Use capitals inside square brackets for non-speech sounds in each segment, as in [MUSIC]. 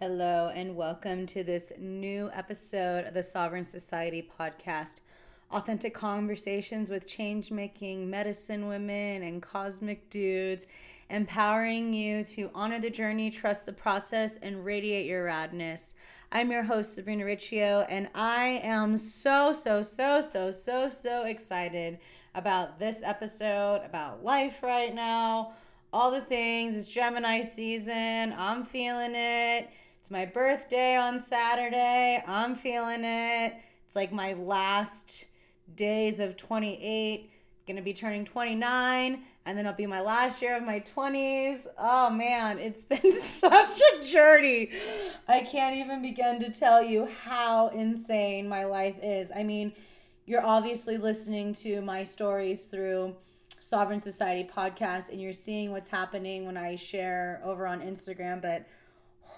Hello, and welcome to this new episode of the Sovereign Society podcast. Authentic conversations with change making medicine women and cosmic dudes, empowering you to honor the journey, trust the process, and radiate your radness. I'm your host, Sabrina Riccio, and I am so, so, so, so, so, so excited about this episode, about life right now, all the things. It's Gemini season. I'm feeling it. It's my birthday on Saturday. I'm feeling it. It's like my last days of 28. Gonna be turning 29, and then it'll be my last year of my 20s. Oh man, it's [LAUGHS] been such a journey. I can't even begin to tell you how insane my life is. I mean, you're obviously listening to my stories through Sovereign Society podcast, and you're seeing what's happening when I share over on Instagram, but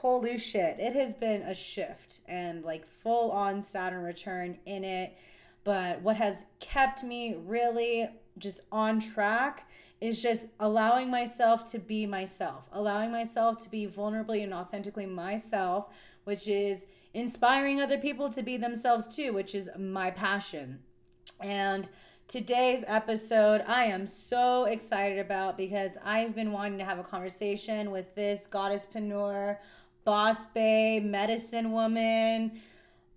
holy shit, it has been a shift and like full on Saturn return in it. But what has kept me really just on track is just allowing myself to be myself, allowing myself to be vulnerably and authentically myself, which is inspiring other people to be themselves too, which is my passion. And today's episode I am so excited about because I've been wanting to have a conversation with this goddess Panur boss babe, medicine woman.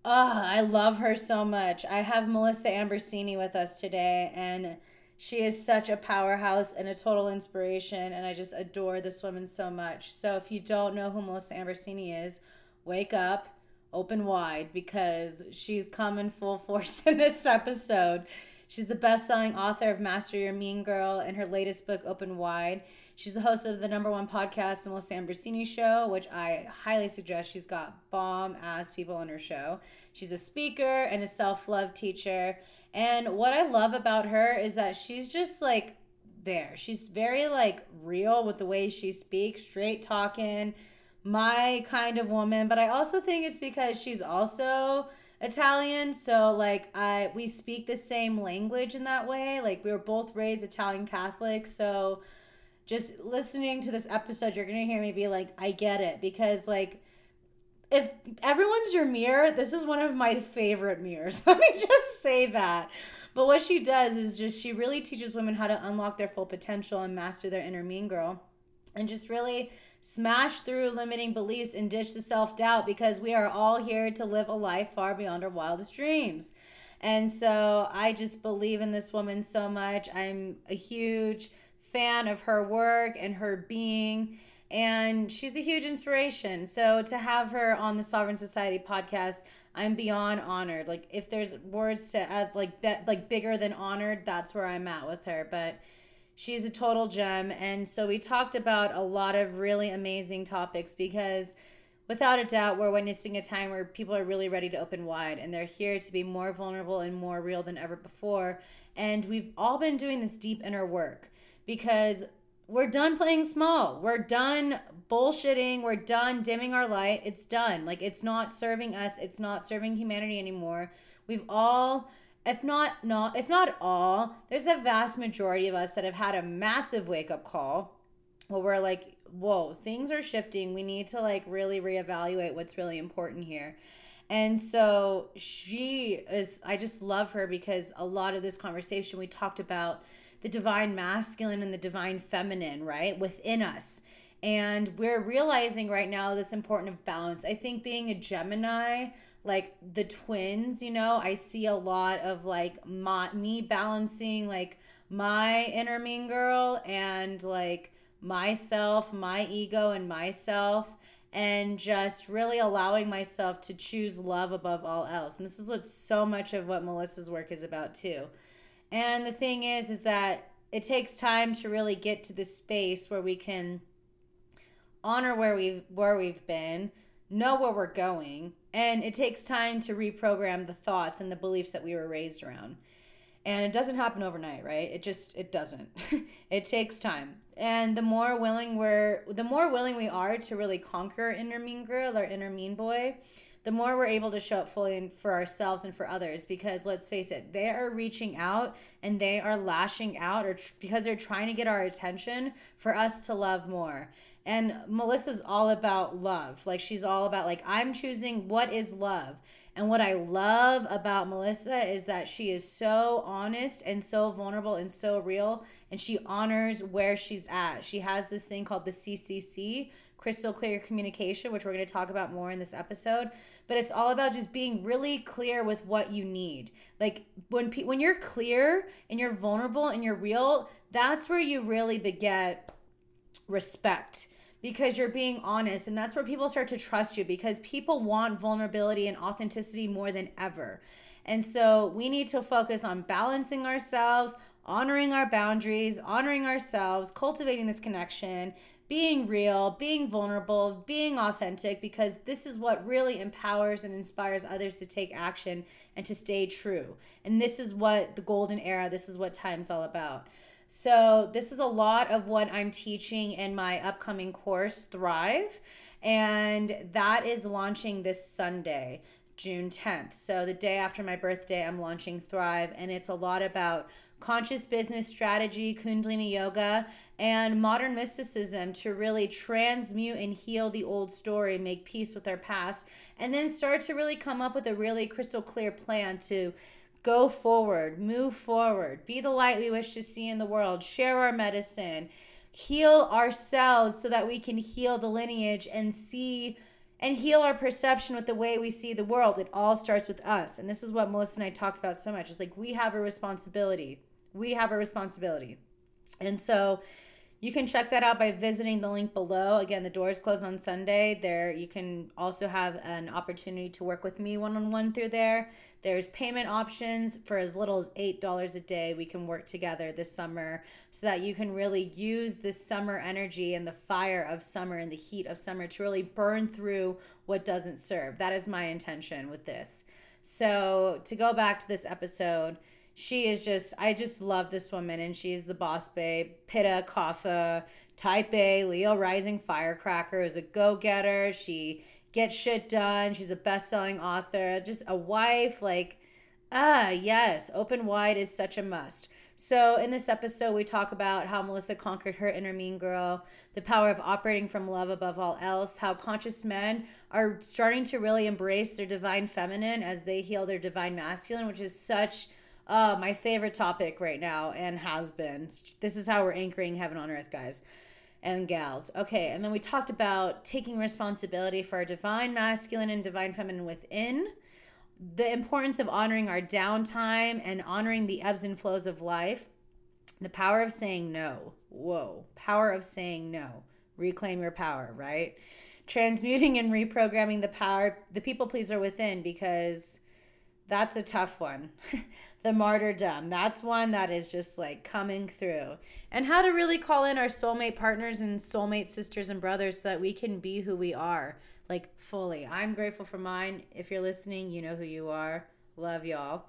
Oh, I love her so much. I have Melissa Ambrosini with us today, and she is such a powerhouse and a total inspiration, and I just adore this woman so much. So, if you don't know who Melissa Ambrosini is, wake up, open wide, because she's coming full force [LAUGHS] in this episode. She's the best selling author of Master Your Mean Girl and her latest book, Open Wide. She's the host of the number one podcast, The Melissa Ambrosini Show, which I highly suggest. She's got bomb ass people on her show. She's a speaker and a self love teacher. And what I love about her is that she's just like there. She's very like real with the way she speaks, straight talking, my kind of woman. But I also think it's because she's also Italian, so like I we speak the same language in that way. Like we were both raised Italian Catholic, so just listening to this episode, you're gonna hear me be like, I get it. Because like if everyone's your mirror, this is one of my favorite mirrors. [LAUGHS] Let me just say that. But what she does is just she really teaches women how to unlock their full potential and master their inner mean girl. And just really smash through limiting beliefs and ditch the self doubt because we are all here to live a life far beyond our wildest dreams. And so I just believe in this woman so much. I'm a huge fan of her work and her being and she's a huge inspiration. So to have her on the Sovereign Society podcast, I'm beyond honored. Like if there's words to add like that like bigger than honored, that's where I'm at with her. But she's a total gem and so we talked about a lot of really amazing topics because without a doubt we're witnessing a time where people are really ready to open wide and they're here to be more vulnerable and more real than ever before. And we've all been doing this deep inner work because we're done playing small. We're done bullshitting. We're done dimming our light. It's done. Like it's not serving us. It's not serving humanity anymore. We've all if not not if not all, there's a vast majority of us that have had a massive wake up call where we're like, "Whoa, things are shifting. We need to like really reevaluate what's really important here." And so she is I just love her because a lot of this conversation we talked about the divine masculine and the divine feminine, right? Within us. And we're realizing right now this important of balance. I think being a Gemini, like the twins, you know, I see a lot of like my, me balancing like my inner mean girl and like myself, my ego, and myself, and just really allowing myself to choose love above all else. And this is what so much of what Melissa's work is about, too. And the thing is, is that it takes time to really get to the space where we can honor where we've where we've been, know where we're going, and it takes time to reprogram the thoughts and the beliefs that we were raised around. And it doesn't happen overnight, right? It just it doesn't. [LAUGHS] it takes time. And the more willing we're the more willing we are to really conquer inner mean girl or inner mean boy, the more we're able to show up fully for ourselves and for others because let's face it they are reaching out and they are lashing out or tr- because they're trying to get our attention for us to love more And Melissa's all about love. Like she's all about like I'm choosing what is love. And what I love about Melissa is that she is so honest and so vulnerable and so real and she honors where she's at. She has this thing called the CCC, crystal clear communication, which we're going to talk about more in this episode. But it's all about just being really clear with what you need. Like when pe- when you're clear and you're vulnerable and you're real, that's where you really beget respect because you're being honest and that's where people start to trust you because people want vulnerability and authenticity more than ever. And so we need to focus on balancing ourselves, honoring our boundaries, honoring ourselves, cultivating this connection, being real, being vulnerable, being authentic, because this is what really empowers and inspires others to take action and to stay true. And this is what the golden era, this is what time's all about. So, this is a lot of what I'm teaching in my upcoming course, Thrive. And that is launching this Sunday, June 10th. So, the day after my birthday, I'm launching Thrive. And it's a lot about conscious business strategy, Kundalini yoga, and modern mysticism to really transmute and heal the old story, make peace with our past, and then start to really come up with a really crystal clear plan to Go forward, move forward, be the light we wish to see in the world, share our medicine, heal ourselves so that we can heal the lineage and see and heal our perception with the way we see the world. It all starts with us. And this is what Melissa and I talked about so much. It's like we have a responsibility. We have a responsibility. And so you can check that out by visiting the link below. Again, the doors close on Sunday. There you can also have an opportunity to work with me one-on-one through there. There's payment options for as little as $8 a day. We can work together this summer so that you can really use this summer energy and the fire of summer and the heat of summer to really burn through what doesn't serve. That is my intention with this. So, to go back to this episode, she is just, I just love this woman and she's the boss babe, Pitta Kapha, type A, Leo rising firecracker, is a go getter. She gets shit done. She's a best-selling author, just a wife like ah, yes, open wide is such a must. So, in this episode, we talk about how Melissa conquered her inner mean girl, the power of operating from love above all else, how conscious men are starting to really embrace their divine feminine as they heal their divine masculine, which is such uh, my favorite topic right now and has been. This is how we're anchoring heaven on earth, guys and gals. Okay, and then we talked about taking responsibility for our divine masculine and divine feminine within, the importance of honoring our downtime and honoring the ebbs and flows of life, the power of saying no. Whoa, power of saying no. Reclaim your power, right? Transmuting and reprogramming the power, the people pleaser within, because that's a tough one. [LAUGHS] the martyrdom. That's one that is just like coming through. And how to really call in our soulmate partners and soulmate sisters and brothers so that we can be who we are, like fully. I'm grateful for mine. If you're listening, you know who you are. Love y'all.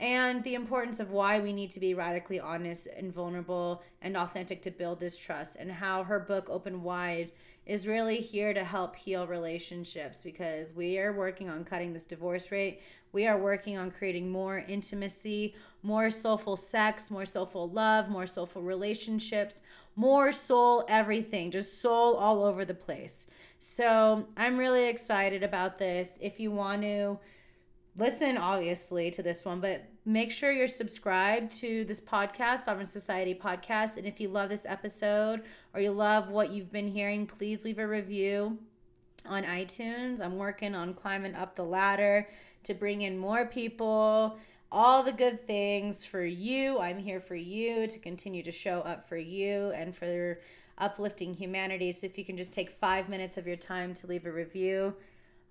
And the importance of why we need to be radically honest and vulnerable and authentic to build this trust, and how her book, Open Wide, is really here to help heal relationships because we are working on cutting this divorce rate. We are working on creating more intimacy, more soulful sex, more soulful love, more soulful relationships, more soul everything, just soul all over the place. So I'm really excited about this. If you want to listen, obviously, to this one, but make sure you're subscribed to this podcast, Sovereign Society podcast. And if you love this episode or you love what you've been hearing, please leave a review on iTunes. I'm working on climbing up the ladder to bring in more people, all the good things for you. I'm here for you to continue to show up for you and for uplifting humanity. So if you can just take five minutes of your time to leave a review,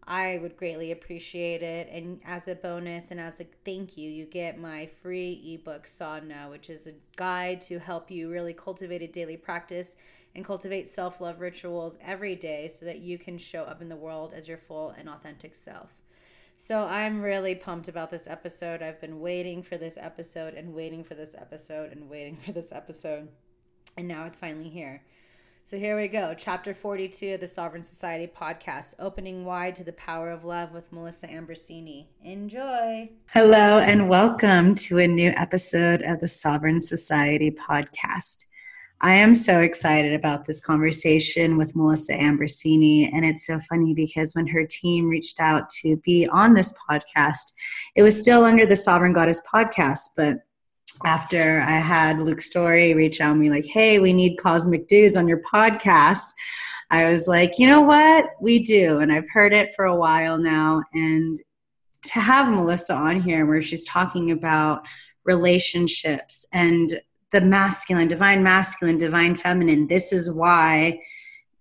I would greatly appreciate it. And as a bonus and as a thank you, you get my free ebook, Sadhana, which is a guide to help you really cultivate a daily practice and cultivate self love rituals every day so that you can show up in the world as your full and authentic self. So I'm really pumped about this episode. I've been waiting for this episode and waiting for this episode and waiting for this episode. And now it's finally here. So here we go. Chapter 42 of the Sovereign Society podcast, opening wide to the power of love with Melissa Ambrosini. Enjoy. Hello, and welcome to a new episode of the Sovereign Society podcast. I am so excited about this conversation with Melissa Ambrosini. And it's so funny because when her team reached out to be on this podcast, it was still under the Sovereign Goddess podcast. But after I had Luke Story reach out me like, hey, we need cosmic dudes on your podcast, I was like, you know what? We do. And I've heard it for a while now. And to have Melissa on here where she's talking about relationships and the masculine, divine masculine, divine feminine. This is why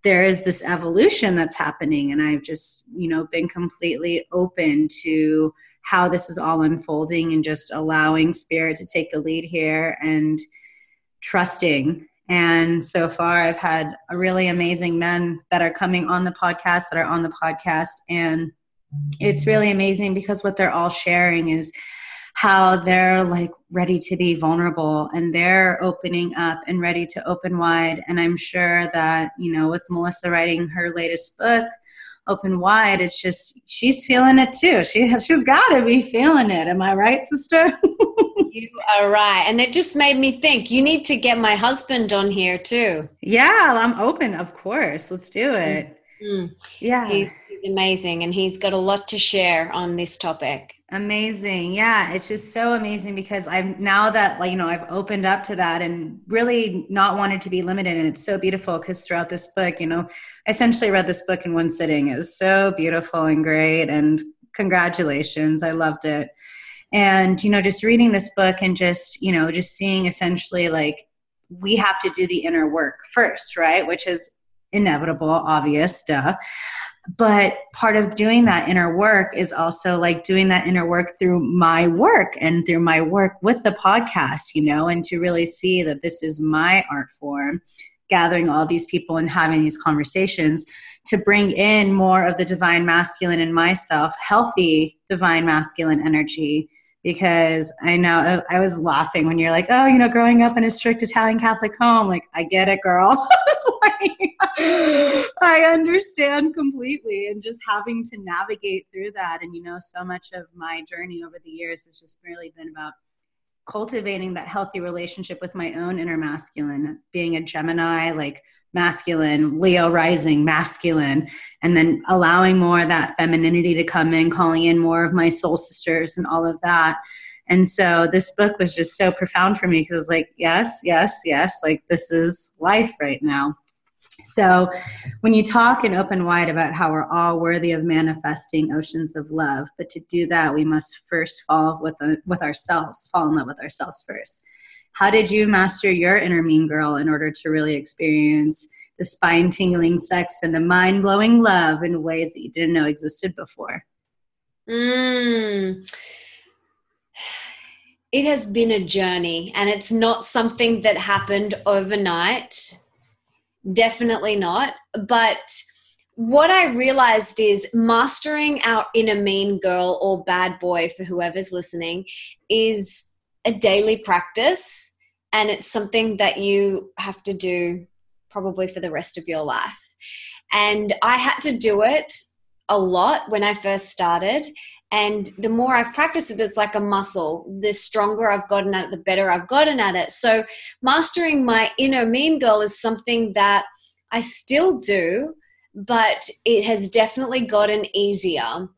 there is this evolution that's happening. And I've just, you know, been completely open to how this is all unfolding and just allowing spirit to take the lead here and trusting. And so far, I've had a really amazing men that are coming on the podcast, that are on the podcast. And it's really amazing because what they're all sharing is how they're like ready to be vulnerable and they're opening up and ready to open wide. And I'm sure that, you know, with Melissa writing her latest book, Open Wide, it's just she's feeling it too. She has she's gotta be feeling it. Am I right, sister? [LAUGHS] you are right. And it just made me think you need to get my husband on here too. Yeah, I'm open, of course. Let's do it. Mm-hmm. Yeah. He's, he's amazing and he's got a lot to share on this topic. Amazing. Yeah, it's just so amazing because I've now that like you know I've opened up to that and really not wanted to be limited and it's so beautiful because throughout this book, you know, I essentially read this book in one sitting. It was so beautiful and great and congratulations. I loved it. And you know, just reading this book and just, you know, just seeing essentially like we have to do the inner work first, right? Which is inevitable, obvious, duh but part of doing that inner work is also like doing that inner work through my work and through my work with the podcast you know and to really see that this is my art form gathering all these people and having these conversations to bring in more of the divine masculine in myself healthy divine masculine energy because I know I was laughing when you're like, oh, you know, growing up in a strict Italian Catholic home, like, I get it, girl. [LAUGHS] I understand completely. And just having to navigate through that. And, you know, so much of my journey over the years has just really been about cultivating that healthy relationship with my own inner masculine, being a Gemini, like masculine, Leo rising, masculine, and then allowing more of that femininity to come in, calling in more of my soul sisters and all of that. And so this book was just so profound for me because I was like, yes, yes, yes, like this is life right now. So when you talk and open wide about how we're all worthy of manifesting oceans of love, but to do that, we must first fall with, the, with ourselves, fall in love with ourselves first how did you master your inner mean girl in order to really experience the spine tingling sex and the mind blowing love in ways that you didn't know existed before? Mm. It has been a journey, and it's not something that happened overnight. Definitely not. But what I realized is mastering our inner mean girl or bad boy, for whoever's listening, is a daily practice and it's something that you have to do probably for the rest of your life. And I had to do it a lot when I first started. And the more I've practiced it, it's like a muscle. The stronger I've gotten at it, the better I've gotten at it. So, mastering my inner mean girl is something that I still do, but it has definitely gotten easier.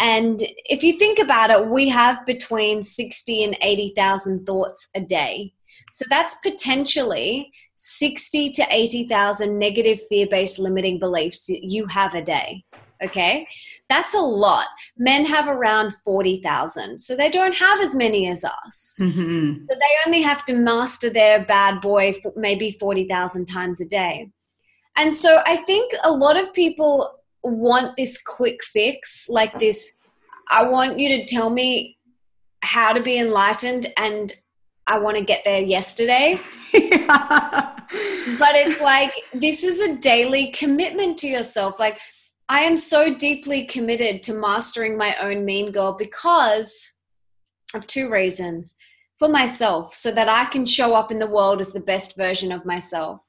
And if you think about it, we have between 60 and 80,000 thoughts a day. So that's potentially 60 to 80,000 negative fear based limiting beliefs you have a day. Okay. That's a lot. Men have around 40,000. So they don't have as many as us. Mm-hmm. So they only have to master their bad boy maybe 40,000 times a day. And so I think a lot of people want this quick fix, like this I want you to tell me how to be enlightened and I want to get there yesterday. yeah. [LAUGHS] But it's like this is a daily commitment to yourself. Like I am so deeply committed to mastering my own mean girl because of two reasons. For myself, so that I can show up in the world as the best version of myself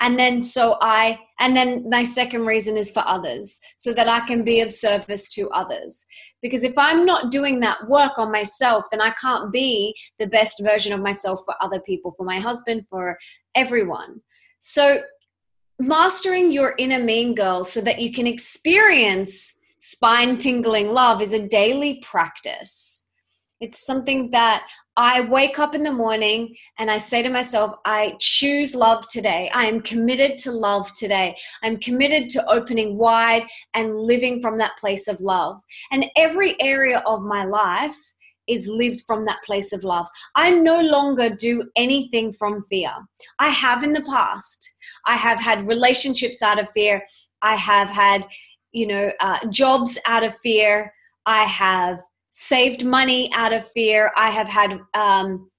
and then so i and then my second reason is for others so that i can be of service to others. Because if i'm not doing that work on myself then i can't be the best version of myself for other people for my husband for everyone. So mastering your inner mean girl so that you can experience spine tingling love is a daily practice. It's something that I wake up in the morning and I say to myself, I choose love today. I am committed to love today. I'm committed to opening wide and living from that place of love. And every area of my life is lived from that place of love. I no longer do anything from fear. I have in the past. I have had relationships out of fear. I have had, you know, uh, jobs out of fear. I have saved money out of fear. I have had um,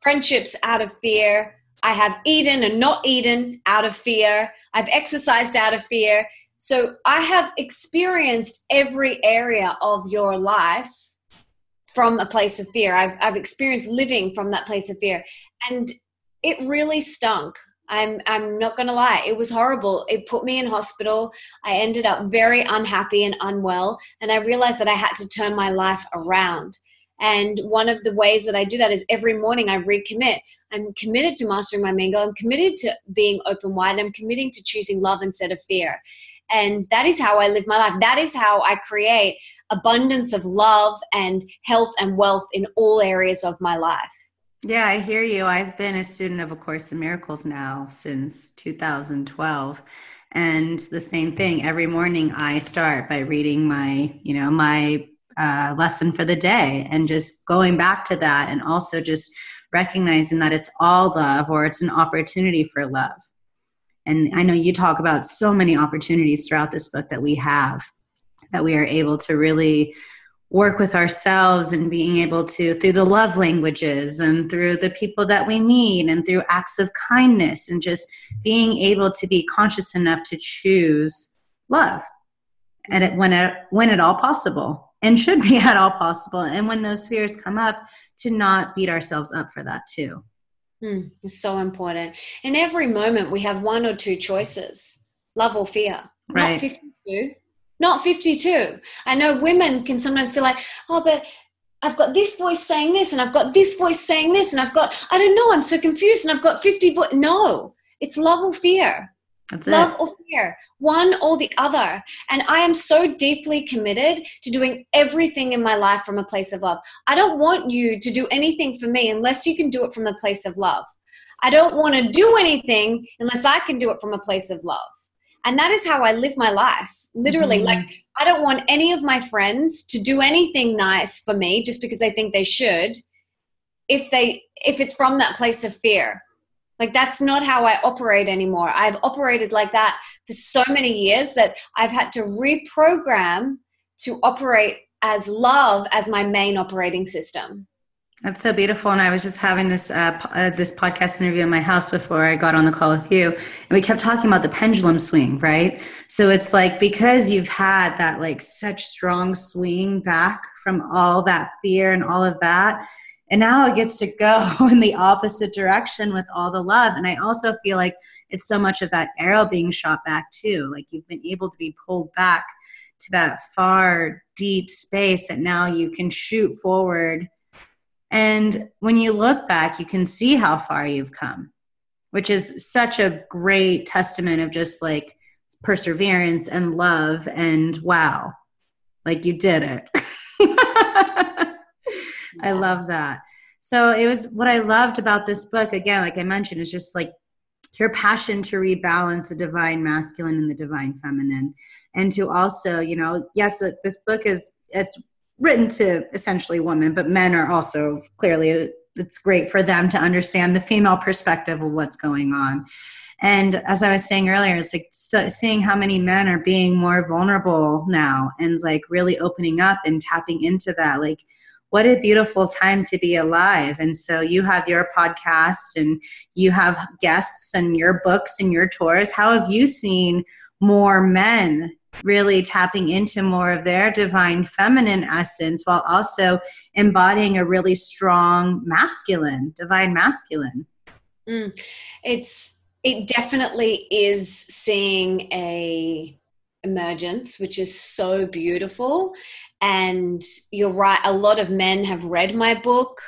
friendships out of fear. I have eaten and not eaten out of fear. I've exercised out of fear. So I have experienced every area of your life from a place of fear. I've, I've experienced living from that place of fear. And it really stunk. I'm I'm not going to lie. It was horrible. It put me in hospital. I ended up very unhappy and unwell, and I realized that I had to turn my life around. And one of the ways that I do that is every morning I recommit. I'm committed to mastering my mango. I'm committed to being open wide. I'm committing to choosing love instead of fear. And that is how I live my life. That is how I create abundance of love and health and wealth in all areas of my life. Yeah, I hear you. I've been a student of A Course in Miracles now since 2012. And the same thing, every morning I start by reading my, you know, my uh, lesson for the day and just going back to that and also just recognizing that it's all love or it's an opportunity for love. And I know you talk about so many opportunities throughout this book that we have that we are able to really work with ourselves and being able to through the love languages and through the people that we meet and through acts of kindness and just being able to be conscious enough to choose love and it when it when at all possible and should be [LAUGHS] at all possible. And when those fears come up to not beat ourselves up for that too. Mm, it's so important. In every moment we have one or two choices love or fear. Right. not 52 not 52. I know women can sometimes feel like, oh, but I've got this voice saying this, and I've got this voice saying this, and I've got, I don't know, I'm so confused, and I've got 50 voice. No, it's love or fear. That's love it. or fear, one or the other. And I am so deeply committed to doing everything in my life from a place of love. I don't want you to do anything for me unless you can do it from a place of love. I don't want to do anything unless I can do it from a place of love. And that is how I live my life. Literally, mm-hmm. like I don't want any of my friends to do anything nice for me just because they think they should if they if it's from that place of fear. Like that's not how I operate anymore. I've operated like that for so many years that I've had to reprogram to operate as love as my main operating system. That's so beautiful. And I was just having this uh, uh, this podcast interview in my house before I got on the call with you, and we kept talking about the pendulum swing, right? So it's like because you've had that like such strong swing back from all that fear and all of that, and now it gets to go [LAUGHS] in the opposite direction with all the love. And I also feel like it's so much of that arrow being shot back too. Like you've been able to be pulled back to that far deep space that now you can shoot forward and when you look back, you can see how far you've come, which is such a great testament of just like perseverance and love and wow, like you did it. [LAUGHS] I love that. So it was what I loved about this book, again, like I mentioned, is just like your passion to rebalance the divine masculine and the divine feminine and to also you know yes uh, this book is it's written to essentially women, but men are also clearly it's great for them to understand the female perspective of what's going on. And as I was saying earlier, it's like so seeing how many men are being more vulnerable now and like really opening up and tapping into that. Like, what a beautiful time to be alive. And so you have your podcast and you have guests and your books and your tours. How have you seen more men really tapping into more of their divine feminine essence while also embodying a really strong masculine, divine masculine. Mm. It's it definitely is seeing a emergence, which is so beautiful. And you're right, a lot of men have read my book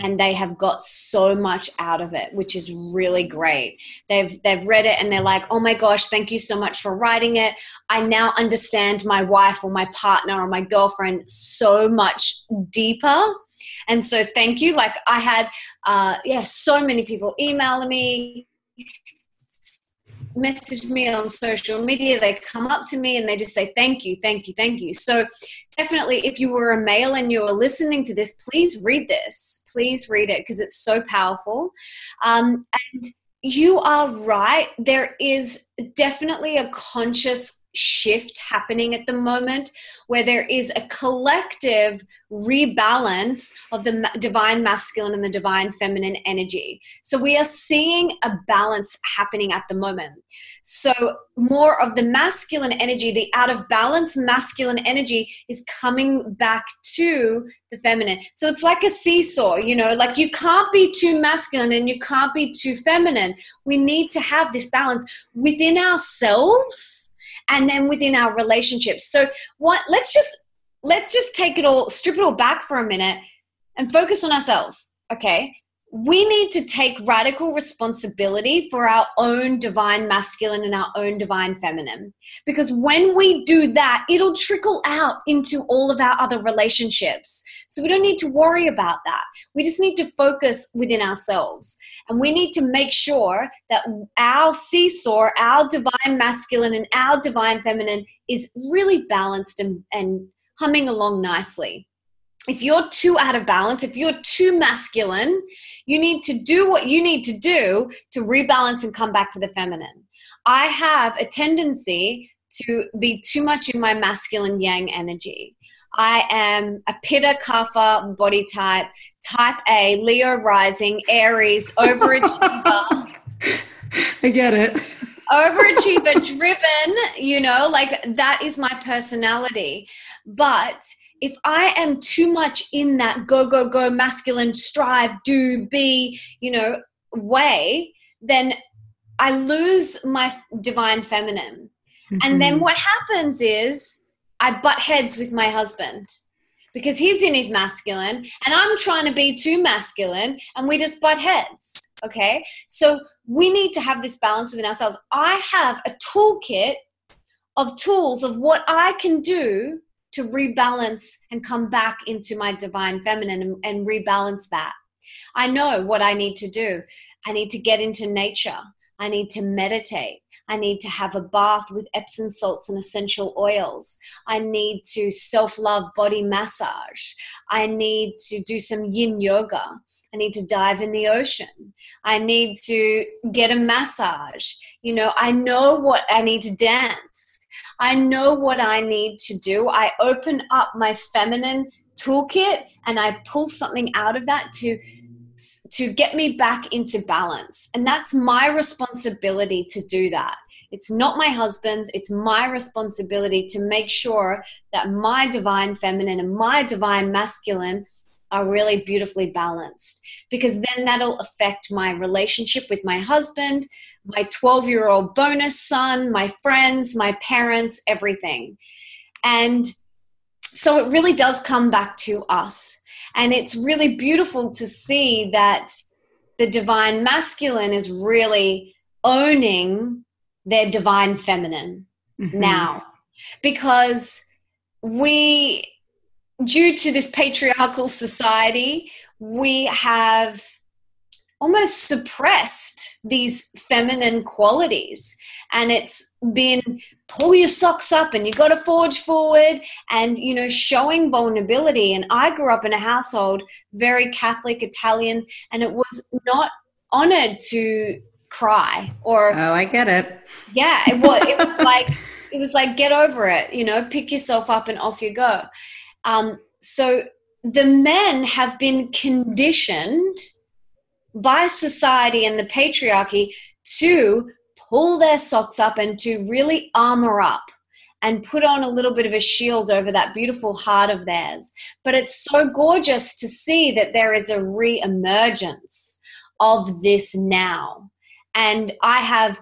and they have got so much out of it which is really great. They've they've read it and they're like oh my gosh thank you so much for writing it. I now understand my wife or my partner or my girlfriend so much deeper. And so thank you. Like i had uh yeah so many people emailing me message me on social media they come up to me and they just say thank you thank you thank you. So definitely if you were a male and you were listening to this please read this. Please read it because it's so powerful. Um, and you are right. There is definitely a conscious shift happening at the moment where there is a collective rebalance of the divine masculine and the divine feminine energy. So we are seeing a balance happening at the moment. So more of the masculine energy, the out of balance masculine energy is coming back to the feminine. So it's like a seesaw, you know, like you can't be too masculine and you can't be too feminine. We need to have this balance within ourselves and then within our relationships. So what let's just let's just take it all strip it all back for a minute and focus on ourselves, okay? We need to take radical responsibility for our own divine masculine and our own divine feminine. Because when we do that, it'll trickle out into all of our other relationships. So we don't need to worry about that. We just need to focus within ourselves. And we need to make sure that our seesaw, our divine masculine and our divine feminine is really balanced and, and humming along nicely if you're too out of balance, if you're too masculine, you need to do what you need to do to rebalance and come back to the feminine. I have a tendency to be too much in my masculine yang energy. I am a Pitta Kapha body type, type A, Leo rising, Aries, overachiever. [LAUGHS] I get it. [LAUGHS] overachiever driven, you know, like that is my personality. But if I am too much in that go, go, go, masculine, strive, do, be, you know, way, then I lose my divine feminine. Mm-hmm. And then mm-hmm. what happens is I butt heads with my husband because he's in his masculine and I'm trying to be too masculine and we just butt heads. Okay. So we need to have this balance within ourselves. I have a toolkit of tools of what I can do to rebalance and come back into my divine feminine and, and rebalance that. I know what I need to do. I need to get into nature. I need to meditate. I need to have a bath with Epsom salts and essential oils. I need to self love body massage. I need to do some yin yoga. I need to dive in the ocean. I need to get a massage. You know, I know what I need to dance. I know what I need to do. I open up my feminine toolkit and I pull something out of that to to get me back into balance. And that's my responsibility to do that. It's not my husband's, it's my responsibility to make sure that my divine feminine and my divine masculine are really beautifully balanced because then that'll affect my relationship with my husband, my 12 year old bonus son, my friends, my parents, everything. And so it really does come back to us. And it's really beautiful to see that the divine masculine is really owning their divine feminine mm-hmm. now. Because we, due to this patriarchal society, we have almost suppressed these feminine qualities. And it's been pull your socks up and you got to forge forward and you know showing vulnerability. And i grew up in a household very catholic italian and it was not honored to cry or oh i get it. Yeah it was it was [LAUGHS] like it was like get over it you know pick yourself up and off you go um, so the men have been conditioned by society and the patriarchy to pull their socks up and to really armor up and put on a little bit of a shield over that beautiful heart of theirs. But it's so gorgeous to see that there is a re emergence of this now. and I have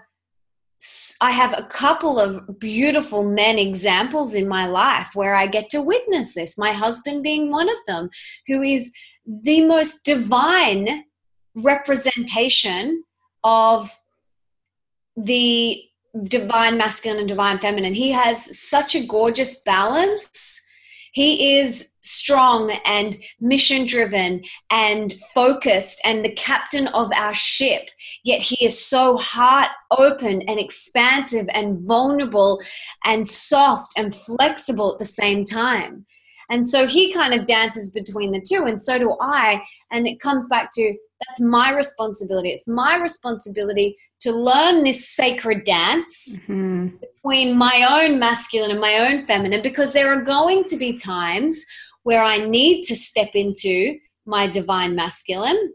I have a couple of beautiful men examples in my life where I get to witness this. My husband being one of them, who is the most divine representation of the divine masculine and divine feminine. He has such a gorgeous balance. He is strong and mission driven and focused and the captain of our ship. Yet he is so heart open and expansive and vulnerable and soft and flexible at the same time. And so he kind of dances between the two, and so do I. And it comes back to that's my responsibility. It's my responsibility to learn this sacred dance mm-hmm. between my own masculine and my own feminine because there are going to be times where I need to step into my divine masculine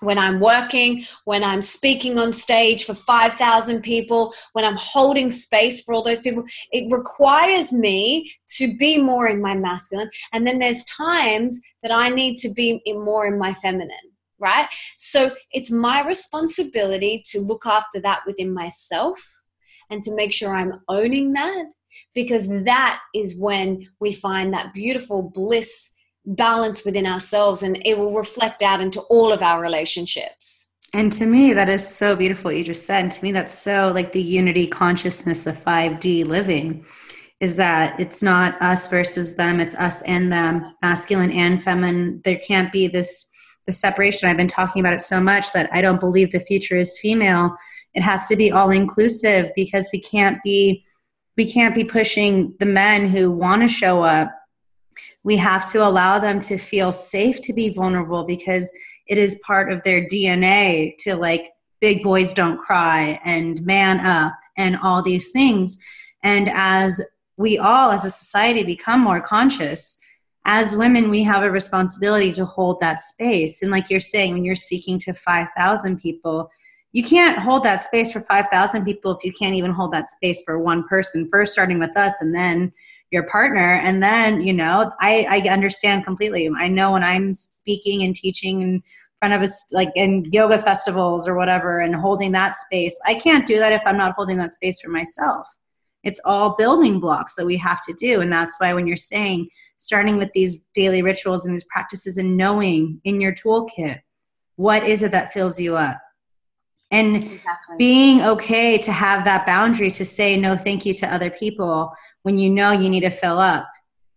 when I'm working, when I'm speaking on stage for 5,000 people, when I'm holding space for all those people, it requires me to be more in my masculine. And then there's times that I need to be in more in my feminine, right? So it's my responsibility to look after that within myself and to make sure I'm owning that because that is when we find that beautiful bliss balance within ourselves and it will reflect out into all of our relationships. And to me, that is so beautiful. You just said, and to me, that's so like the unity consciousness of 5D living is that it's not us versus them, it's us and them, masculine and feminine. There can't be this the separation. I've been talking about it so much that I don't believe the future is female. It has to be all inclusive because we can't be we can't be pushing the men who want to show up we have to allow them to feel safe to be vulnerable because it is part of their dna to like big boys don't cry and man up and all these things and as we all as a society become more conscious as women we have a responsibility to hold that space. And like you're saying when you're speaking to 5000 people you can't hold that space for 5000 people if you can't even hold that space for one person first starting with us and then your partner. And then you know i i understand completely. I know when i'm speaking and teaching in front of us like in yoga festivals or whatever and holding that space i can't do that if i'm not holding that space for myself it's all building blocks that we have to do. And that's why when you're saying starting with these daily rituals and these practices and knowing in your toolkit what is it that fills you up? And exactly. being okay to have that boundary to say no thank you to other people when you know you need to fill up.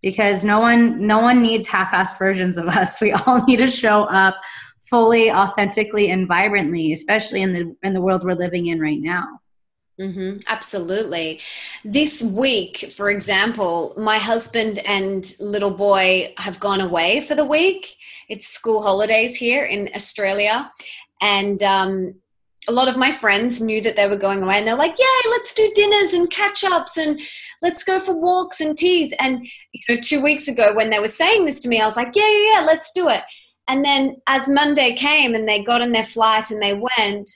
Because no one no one needs half-assed versions of us. [LAUGHS] We all need to show up fully authentically and vibrantly especially in the in the world we're living in right now Mm-hmm, absolutely. This week, for example, my husband and little boy have gone away for the week. It's school holidays here in Australia. And um, a lot of my friends knew that they were going away and they're like, yay, let's do dinners and catch ups and let's go for walks and teas. And, you know, two weeks ago when they were saying this to me, I was like, yeah, yeah, yeah, let's do it. And then as Monday came and they got on their flight and they went,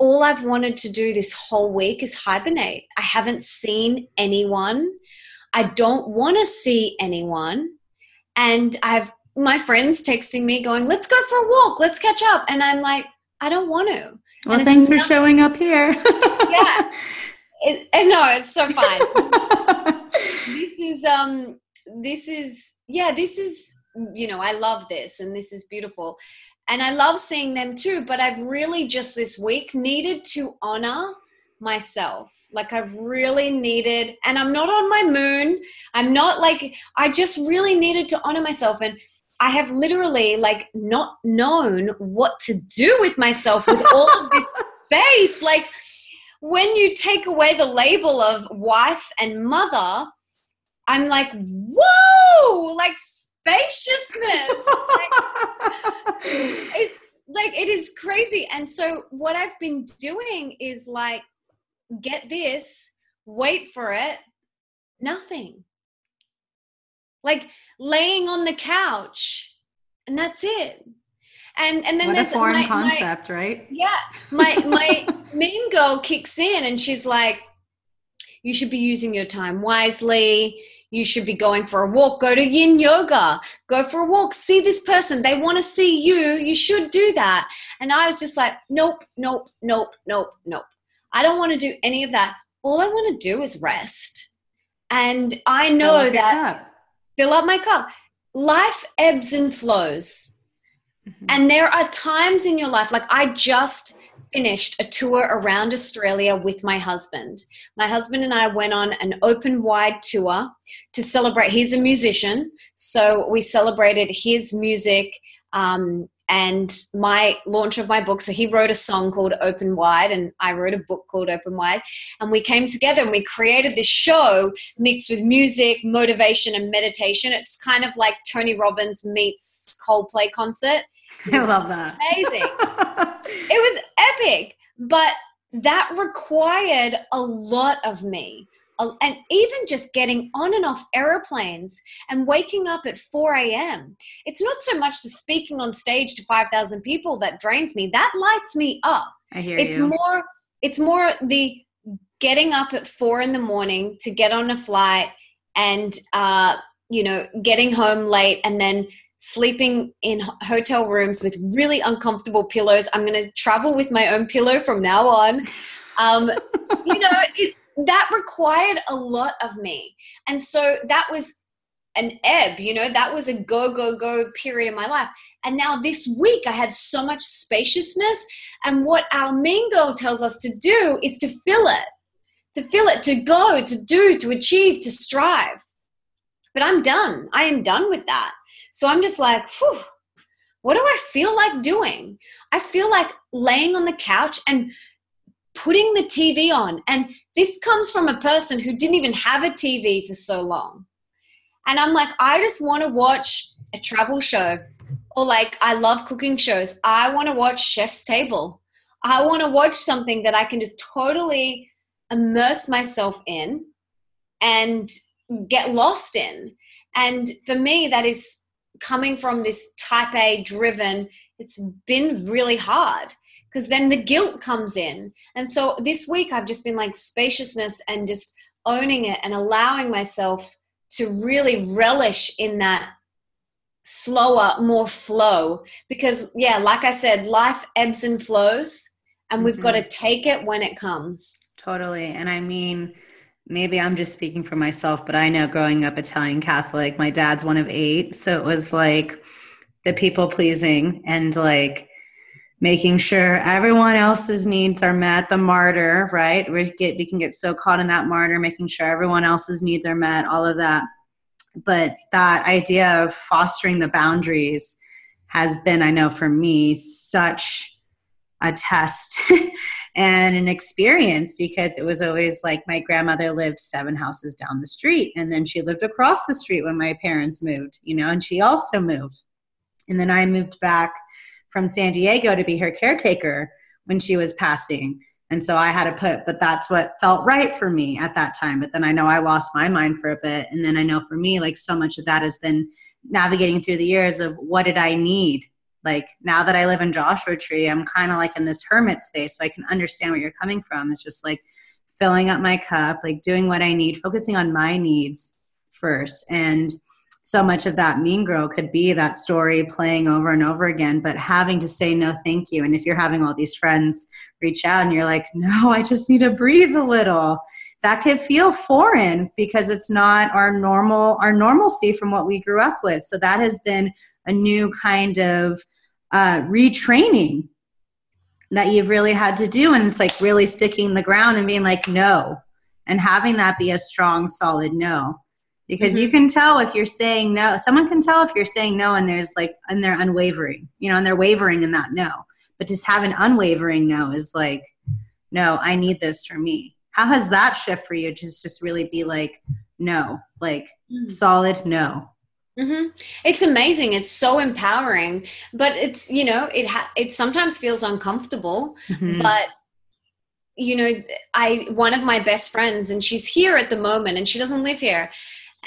all I've wanted to do this whole week is hibernate. I haven't seen anyone. I don't want to see anyone. And I've my friends texting me going, let's go for a walk, let's catch up. And I'm like, I don't want to. Well, and thanks for not, showing up here. [LAUGHS] yeah. It, no, it's so fine. [LAUGHS] this is um this is yeah, this is you know, I love this and this is beautiful. And I love seeing them too, but I've really just this week needed to honor myself. Like I've really needed and I'm not on my moon. I'm not like I just really needed to honor myself and I have literally like not known what to do with myself with all of this [LAUGHS] space. Like when you take away the label of wife and mother, I'm like, whoa, like spaciousness. like, it's like it is crazy. And so what I've been doing is like, get this, wait for it, nothing like laying on the couch and that's it and and then what there's a foreign my, concept my, right yeah my my [LAUGHS] mean girl kicks in and she's like you should be using your time wisely you should be going for a walk. Go to yin yoga. Go for a walk. See this person. They want to see you. You should do that. And i was just like nope nope nope nope nope. I don't want to do any of that. All i want to do is rest. And i know fill that fill up my cup. Life ebbs and flows. Mm-hmm. and there are times in your life like i just finished a tour around Australia with my husband. My husband and I went on an open wide tour to celebrate. He's a musician, so we celebrated his music um, and my launch of my book. So he wrote a song called Open Wide, and I wrote a book called Open Wide. And we came together and we created this show mixed with music, motivation, and meditation. It's kind of like Tony Robbins meets Coldplay concert. I love that. Amazing. [LAUGHS] it was epic, but that required a lot of me. And even just getting on and off aeroplanes and waking up at 4 a.m. It's not so much the speaking on stage to 5,000 people that drains me. That lights me up. I hear it's you. more it's more the getting up at four in the morning to get on a flight and uh, you know getting home late and then sleeping in hotel rooms with really uncomfortable pillows. I'm going to travel with my own pillow from now on. Um, you know, [LAUGHS] it, that required a lot of me. And so that was an ebb, you know, that was a go, go, go period in my life. And now this week I have so much spaciousness. And what our mean girl tells us to do is to fill it, to fill it, to go, to do, to achieve, to strive. But I'm done. I am done with that. So I'm just like, whew, what do I feel like doing? I feel like laying on the couch and putting the TV on. And this comes from a person who didn't even have a TV for so long. And I'm like, I just want to watch a travel show or like I love cooking shows. I want to watch Chef's Table. I want to watch something that I can just totally immerse myself in and get lost in. And for me, that is coming from this type A driven, it's been really hard because then the guilt comes in. And so this week I've just been like spaciousness and just owning it and allowing myself to really relish in that slower, more flow. Because, yeah, like I said, life ebbs and flows, and we've mm-hmm. got to take it when it comes. Totally. And I mean, maybe I'm just speaking for myself, but I know growing up Italian Catholic, my dad's one of eight. So it was like the people pleasing and like making sure everyone else's needs are met, the martyr, right? We get we can get so caught in that martyr, making sure everyone else's needs are met, all of that. But that idea of fostering the boundaries has been, I know for me, such a test [LAUGHS] and an experience because it was always like my grandmother lived seven houses down the street and then she lived across the street when my parents moved you know and she also moved. And then i moved back from san diego to be her caretaker when she was passing. And so i had to put but that's what felt right for me at that time. But then i know i lost my mind for a bit. And then i know for me like so much of that has been navigating through the years of what did i need like now that I live in Joshua Tree, I'm kind of like in this hermit space, so I can understand where you're coming from. It's just like filling up my cup, like doing what I need, focusing on my needs first. And so much of that mean girl could be that story playing over and over again, but having to say no, thank you. And if you're having all these friends reach out and you're like, [LAUGHS] no, I just need to breathe a little, that could feel foreign because it's not our normal, our normalcy from what we grew up with. So that has been a new kind of uh, retraining that you've really had to do. And it's like really sticking the ground and being like, no, and having that be a strong, solid no. Because mm-hmm. you can tell if you're saying no, someone can tell if you're saying no and there's like, and they're unwavering, you know, and they're wavering in that no. But just have an unwavering no is like, no, I need this for me. How has that shift for you? Just, just really be like, no, like mm-hmm. solid no. Mm-hmm. It's amazing. It's so empowering, but it's you know it ha- it sometimes feels uncomfortable. Mm-hmm. But you know, I one of my best friends, and she's here at the moment, and she doesn't live here.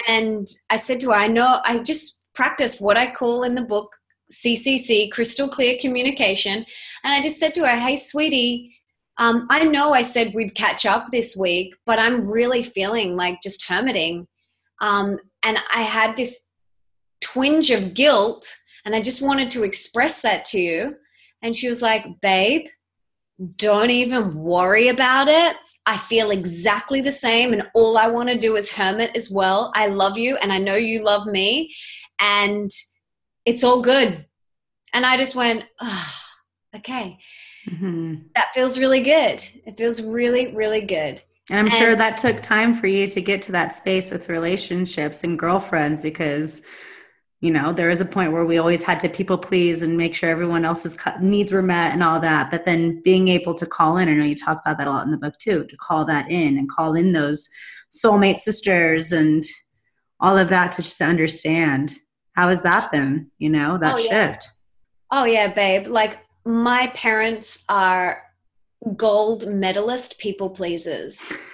And I said to her, I know I just practiced what I call in the book CCC, crystal clear communication, and I just said to her, Hey, sweetie. Um, I know I said we'd catch up this week, but I'm really feeling like just hermiting Um, and I had this twinge of guilt, and I just wanted to express that to you. And she was like, Babe, don't even worry about it. I feel exactly the same, and all I want to do is hermit as well. I love you, and I know you love me, and it's all good. And I just went, oh, okay. Mm-hmm. That feels really good. It feels really, really good. And I'm and, sure that took time for you to get to that space with relationships and girlfriends because you know there is a point where we always had to people please and make sure everyone else's needs were met and all that. But then being able to call in i know you talk about that a lot in the book too to call that in and call in those soulmate sisters and all of that to just understand how has that been you know that oh, yeah. shift? Oh yeah babe. Like my parents are gold medalist people pleasers [LAUGHS]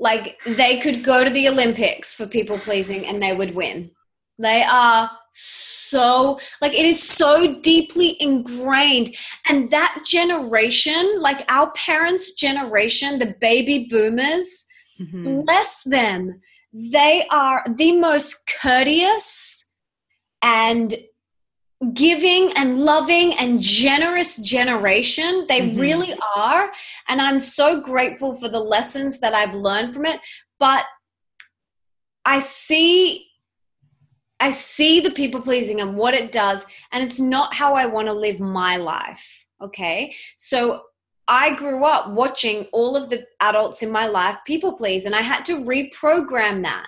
like they could go to the Olympics for people pleasing and they would win. They are so like it is so deeply ingrained and that generation like our parents generation the baby boomers mm-hmm. bless them they are the most courteous and giving and loving and generous generation. They mm-hmm. really are. And I'm so grateful for the lessons that I've learned from it. But I see. I see the people pleasing and what it does, and it's not how I want to live my life. Okay. So I grew up watching all of the adults in my life people please, and I had to reprogram that.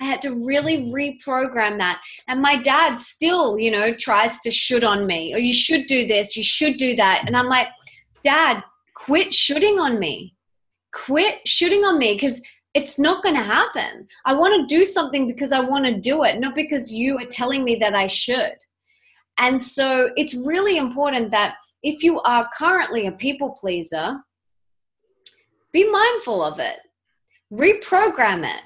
I had to really reprogram that. And my dad still, you know, tries to shoot on me, or you should do this, you should do that. And I'm like, Dad, quit shooting on me. Quit shooting on me because it's not going to happen. I want to do something because I want to do it, not because you are telling me that I should. And so it's really important that if you are currently a people pleaser, be mindful of it, reprogram it.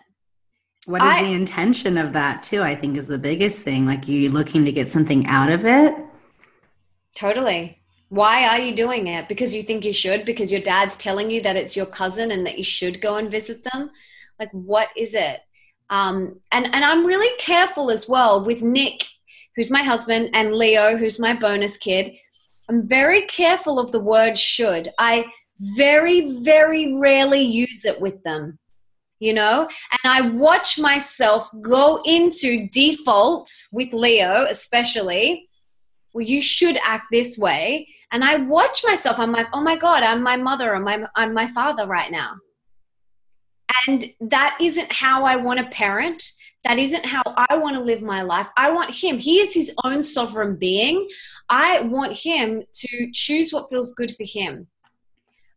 What is I, the intention of that, too? I think is the biggest thing. Like, are you looking to get something out of it? Totally. Why are you doing it? Because you think you should? Because your dad's telling you that it's your cousin and that you should go and visit them? Like, what is it? Um, and, and I'm really careful as well with Nick, who's my husband, and Leo, who's my bonus kid I'm very careful of the word should. I very, very rarely use it with them, you know? And I watch myself go into default with Leo, especially. Well, you should act this way. And I watch myself. I'm like, oh my God, I'm my mother or my, I'm my father right now. And that isn't how I want to parent. That isn't how I want to live my life. I want him. He is his own sovereign being. I want him to choose what feels good for him.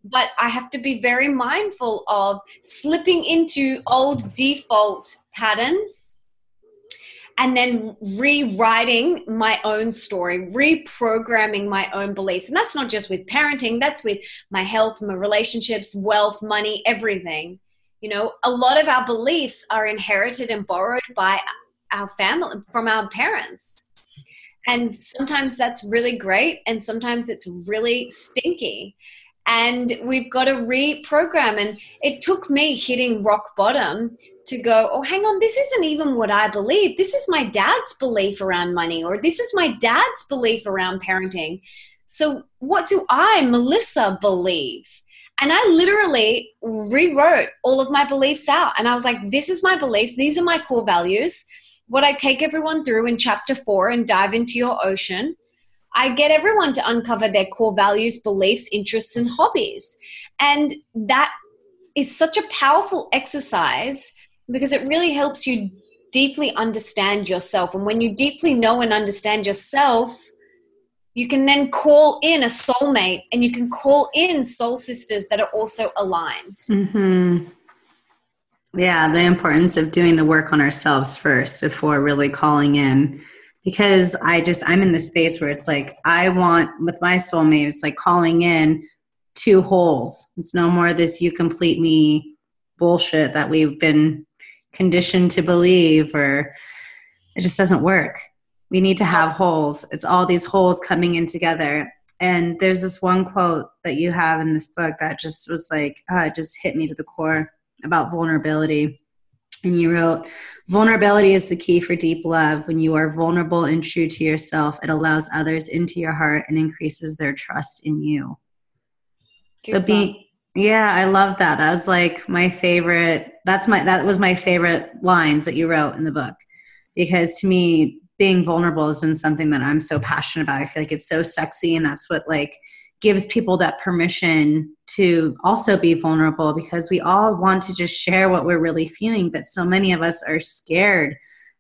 But I have to be very mindful of slipping into old default patterns and then rewriting my own story, reprogramming my own beliefs. And that's not just with parenting, that's with my health, my relationships, wealth, money, everything. You know, a lot of our beliefs are inherited and borrowed by our family, from our parents. And sometimes that's really great, and sometimes it's really stinky. And we've got to reprogram. And it took me hitting rock bottom to go, oh, hang on, this isn't even what I believe. This is my dad's belief around money, or this is my dad's belief around parenting. So, what do I, Melissa, believe? And I literally rewrote all of my beliefs out. And I was like, this is my beliefs. These are my core values. What I take everyone through in chapter four and dive into your ocean. I get everyone to uncover their core values, beliefs, interests, and hobbies. And that is such a powerful exercise because it really helps you deeply understand yourself. And when you deeply know and understand yourself, you can then call in a soulmate and you can call in soul sisters that are also aligned. Mm-hmm. Yeah, the importance of doing the work on ourselves first before really calling in. Because I just, I'm in the space where it's like, I want, with my soulmate, it's like calling in two wholes. It's no more this you complete me bullshit that we've been conditioned to believe, or it just doesn't work we need to have wholes it's all these wholes coming in together and there's this one quote that you have in this book that just was like uh, just hit me to the core about vulnerability and you wrote, Vulnerability is the key for deep love. When you are vulnerable and true to yourself, it allows others into your heart and increases their trust in you. so be yeah, I love that. That was like my favorite. That's my that was my favorite lines that you wrote in the book. Because to me, being vulnerable has been something that I'm so passionate about. I feel like it's so sexy and that's what like gives people that permission to also be vulnerable because we all want to just share what we're really feeling, but so many of us are scared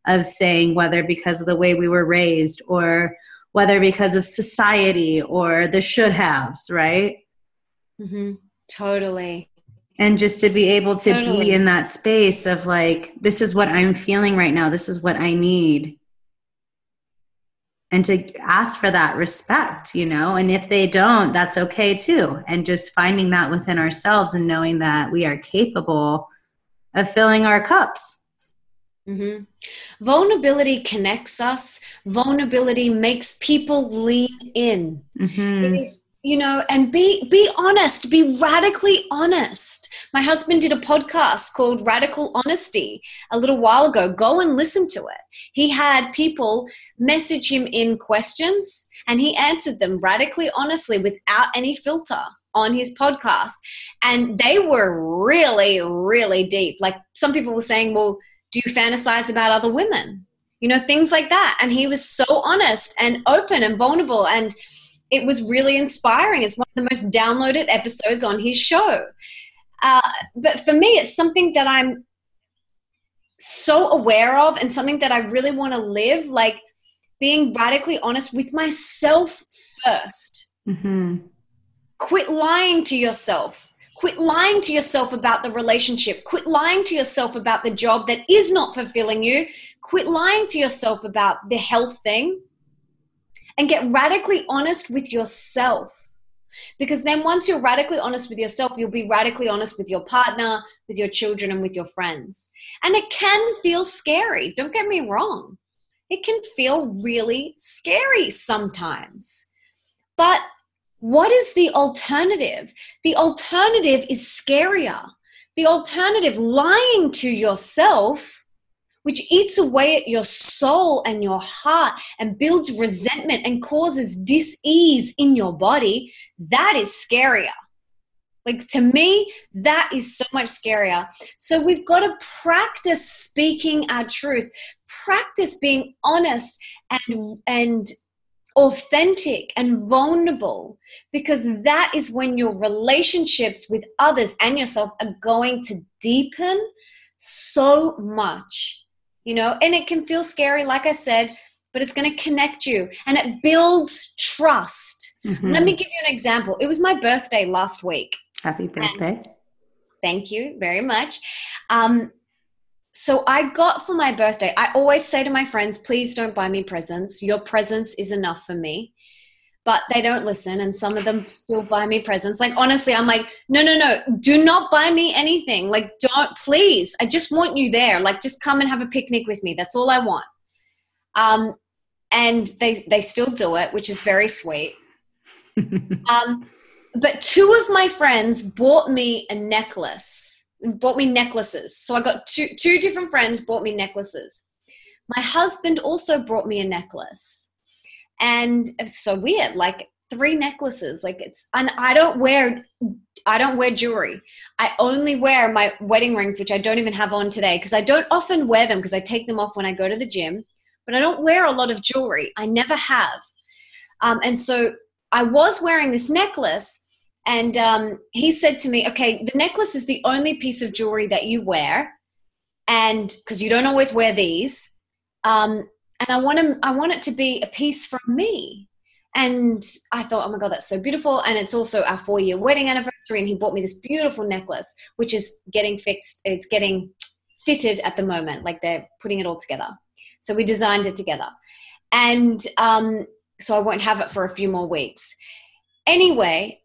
of saying whether because of the way we were raised or whether because of society or the should haves, right? Mm-hmm. Totally. And just to be able to totally. be in that space of like, this is what I'm feeling right now, this is what I need and to ask for that respect, you know, and if they don't, that's okay too. And just finding that within ourselves and knowing that we are capable of filling our cups. Mm-hmm. Vulnerability connects us. Vulnerability makes people lean in. Mm-hmm. It is you know and be be honest be radically honest. My husband did a podcast called radical honesty a little while ago. Go and listen to it. He had people message him in questions and he answered them radically honestly without any filter on his podcast. And they were really really deep. Like some people were saying well do you fantasize about other women? You know things like that. And he was so honest and open and vulnerable and it was really inspiring. It's one of the most downloaded episodes on his show. Uh, but for me, it's something that I'm so aware of and something that I really want to live, like being radically honest with myself 1st mm-hmm. Quit lying to yourself. Quit lying to yourself about the relationship. Quit lying to yourself about the job that is not fulfilling you. Quit lying to yourself about the health thing and get radically honest with yourself. Because then, once you're radically honest with yourself, you'll be radically honest with your partner, with your children, and with your friends. And it can feel scary. Don't get me wrong. It can feel really scary sometimes. But what is the alternative? The alternative is scarier. The alternative, lying to yourself, which eats away at your soul and your heart and builds resentment and causes dis-ease in your body, that is scarier. Like to me, that is so much scarier. So we've got to practice speaking our truth, practice being honest and and authentic and vulnerable because that is when your relationships with others and yourself are going to deepen so much you know, and it can feel scary, like I said, but it's going to connect you and it builds trust. Mm-hmm. Let me give you an example. It was my birthday last week. Happy birthday. Thank you very much. Um, so I got for my birthday, I always say to my friends, please don't buy me presents. Your presence is enough for me but they don't listen and some of them still buy me presents. Like honestly i'm like no no no do not buy me anything. Like don't please. I just want you there. Like just come and have a picnic with me. That's all i want. Um and they they still do it which is very sweet. [LAUGHS] Um but two of my friends bought me a necklace bought me necklaces. So i got two two different friends bought me necklaces. My husband also brought me a necklace and it's so weird like three necklaces like it's and i don't wear i don't wear jewelry. I only wear my wedding rings which i don't even have on today because i don't often wear them because i take them off when i go to the gym but i don't wear a lot of jewelry. I never have. Um, and so i was wearing this necklace and um, he said to me okay the necklace is the only piece of jewelry that you wear and because you don't always wear these um, and I want to, I want it to be a piece from me. And I thought, oh my God, that's so beautiful. And it's also our four year wedding anniversary. And he bought me this beautiful necklace, which is getting fixed. It's getting fitted at the moment. Like they're putting it all together. So we designed it together. And um, so I won't have it for a few more weeks. Anyway,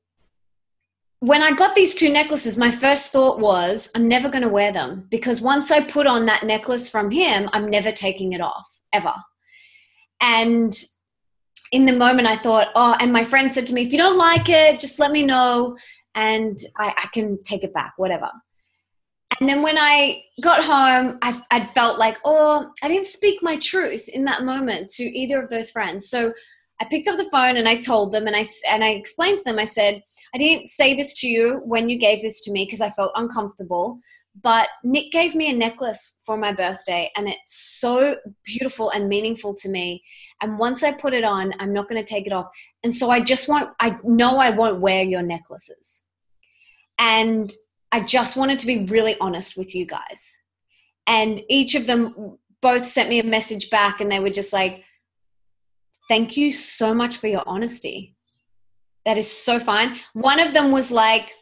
when I got these two necklaces, my first thought was, I'm never going to wear them because once I put on that necklace from him, I'm never taking it off ever. And in the moment, I thought, oh, and my friend said to me, if you don't like it, just let me know and I, I can take it back, whatever. and then when I got home, I, would felt like, oh, I didn't speak my truth in that moment to either of those friends. So I picked up the phone and I told them, and I and I explained to them. I said, I didn't say this to you when you gave this to me because I felt uncomfortable. But Nick gave me a necklace for my birthday, and it's so beautiful and meaningful to me. And once I put it on, I'm not going to take it off. And so I just want, I know I won't wear your necklaces. And I just wanted to be really honest with you guys. And each of them both sent me a message back, and they were just like, Thank you so much for your honesty. That is so fine. One of them was like,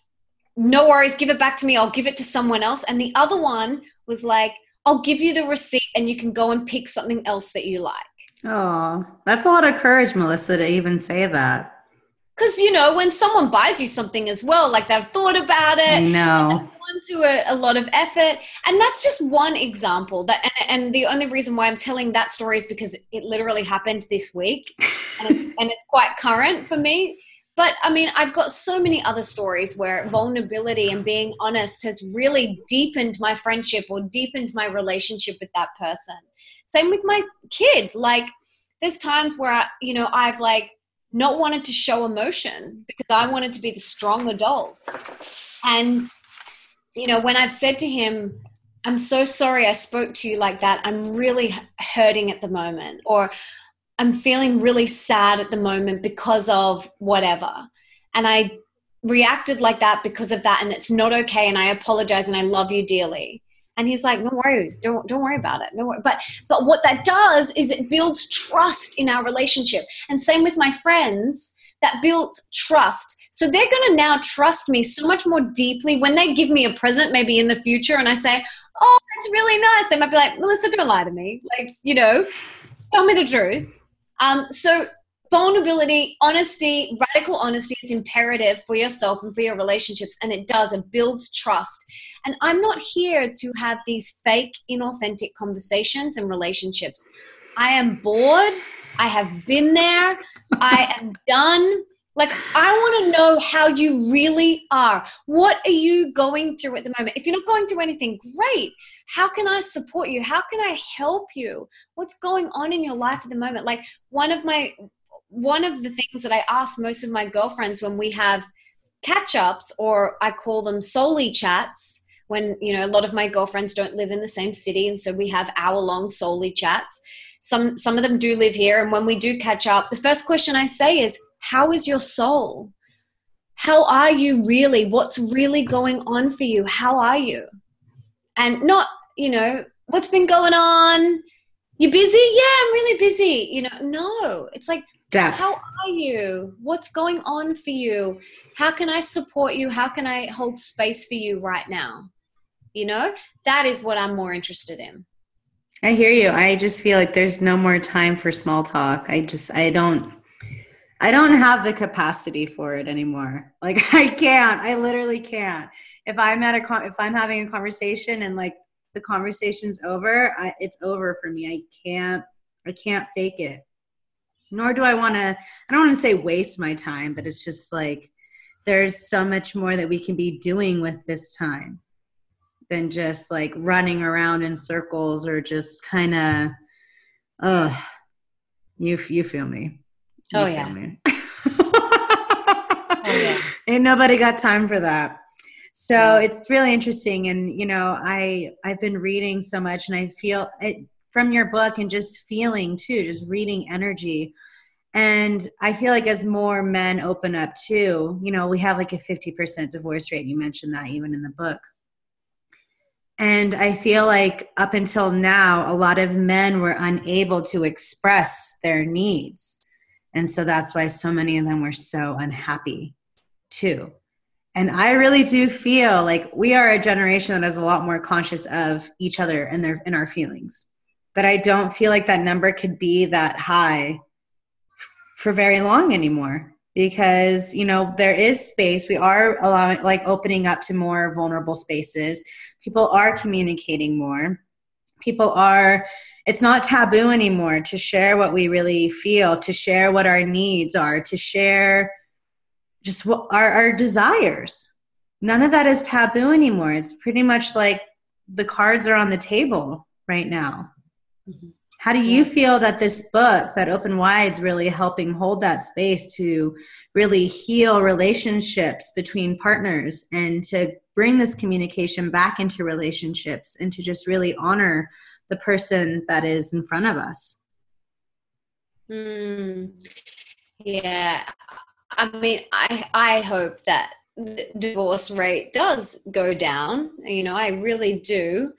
no worries, give it back to me. I'll give it to someone else. And the other one was like, I'll give you the receipt and you can go and pick something else that you like. Oh, that's a lot of courage, Melissa, to even say that. Because, you know, when someone buys you something as well, like they've thought about it. Gone to a, a, lot of effort. And that's just one example. That and, and, the only reason why I'm telling that story is because it literally happened this week. and, it's, [LAUGHS] and it's quite current for me but I mean, I've got so many other stories where vulnerability and being honest has really deepened my friendship or deepened my relationship with that person. Same with my kid. Like, there's times where, I, you know, I've like not wanted to show emotion because I wanted to be the strong adult. And, you know, when I've said to him, I'm so sorry I spoke to you like that. I'm really hurting at the moment. Or I'm feeling really sad at the moment because of whatever. And I reacted like that because of that and it's not okay and I apologize and I love you dearly. And he's like, no worries, don't don't worry about it. No worry. But but what that does is it builds trust in our relationship. And same with my friends, that built trust. So they're gonna now trust me so much more deeply when they give me a present, maybe in the future, and I say, Oh, that's really nice. They might be like, Melissa, don't lie to me. Like, you know, tell me the truth. Um, so vulnerability, honesty, radical honesty, it's imperative for yourself and for your relationships. And it does, it builds trust. And I'm not here to have these fake, inauthentic conversations and relationships. I am bored. I have been there. I am done. Like, I want to know how you really are. What are you going through at the moment? If you're not going through anything, great. How can I support you? How can I help you? What's going on in your life at the moment? Like, one of my, one of the things that I ask most of my girlfriends when we have catch ups, or I call them solely chats, when, you know, a lot of my girlfriends don't live in the same city. And so we have hour long solely chats. Some, some of them do live here. And when we do catch up, the first question I say is, how is your soul? How are you really? What's really going on for you? How are you? And not, you know, what's been going on? You busy? Yeah, I'm really busy. You know, no. It's like, Depth. how are you? What's going on for you? How can I support you? How can I hold space for you right now? You know, that is what I'm more interested in. I hear you. I just feel like there's no more time for small talk. I just, I don't, I don't have the capacity for it anymore. Like [LAUGHS] I can't. I literally can't. If I'm at a con- if I'm having a conversation and like the conversation's over, I, it's over for me. I can't. I can't fake it. Nor do I want to. I don't want to say waste my time, but it's just like there's so much more that we can be doing with this time than just like running around in circles or just kind of. Uh, you you feel me? Oh, [LAUGHS] oh yeah. oh yeah. Ain't nobody got time for that. So yeah. it's really interesting, and you know, I I've been reading so much, and I feel it from your book, and just feeling too, just reading energy. And I feel like as more men open up too, you know, we have like a 50% divorce rate. You mentioned that even in the book. And I feel like up until now, a lot of men were unable to express their needs. And so that's why so many of them were so unhappy too. And I really do feel like we are a generation that is a lot more conscious of each other and their and our feelings. But I don't feel like that number could be that high for very long anymore because you know there is space we are allowing like opening up to more vulnerable spaces people are communicating more people are it's not taboo anymore to share what we really feel to share what our needs are to share just what our, our desires none of that is taboo anymore. It's pretty much like the cards are on the table right now. Mm-hmm. How do you feel that this book, that Open Wide, is really helping hold that space to really heal relationships between partners and to bring this communication back into relationships and to just really honor the person that is in front of us? Mm, yeah, I mean, I I hope that the divorce rate does go down. You know, I really do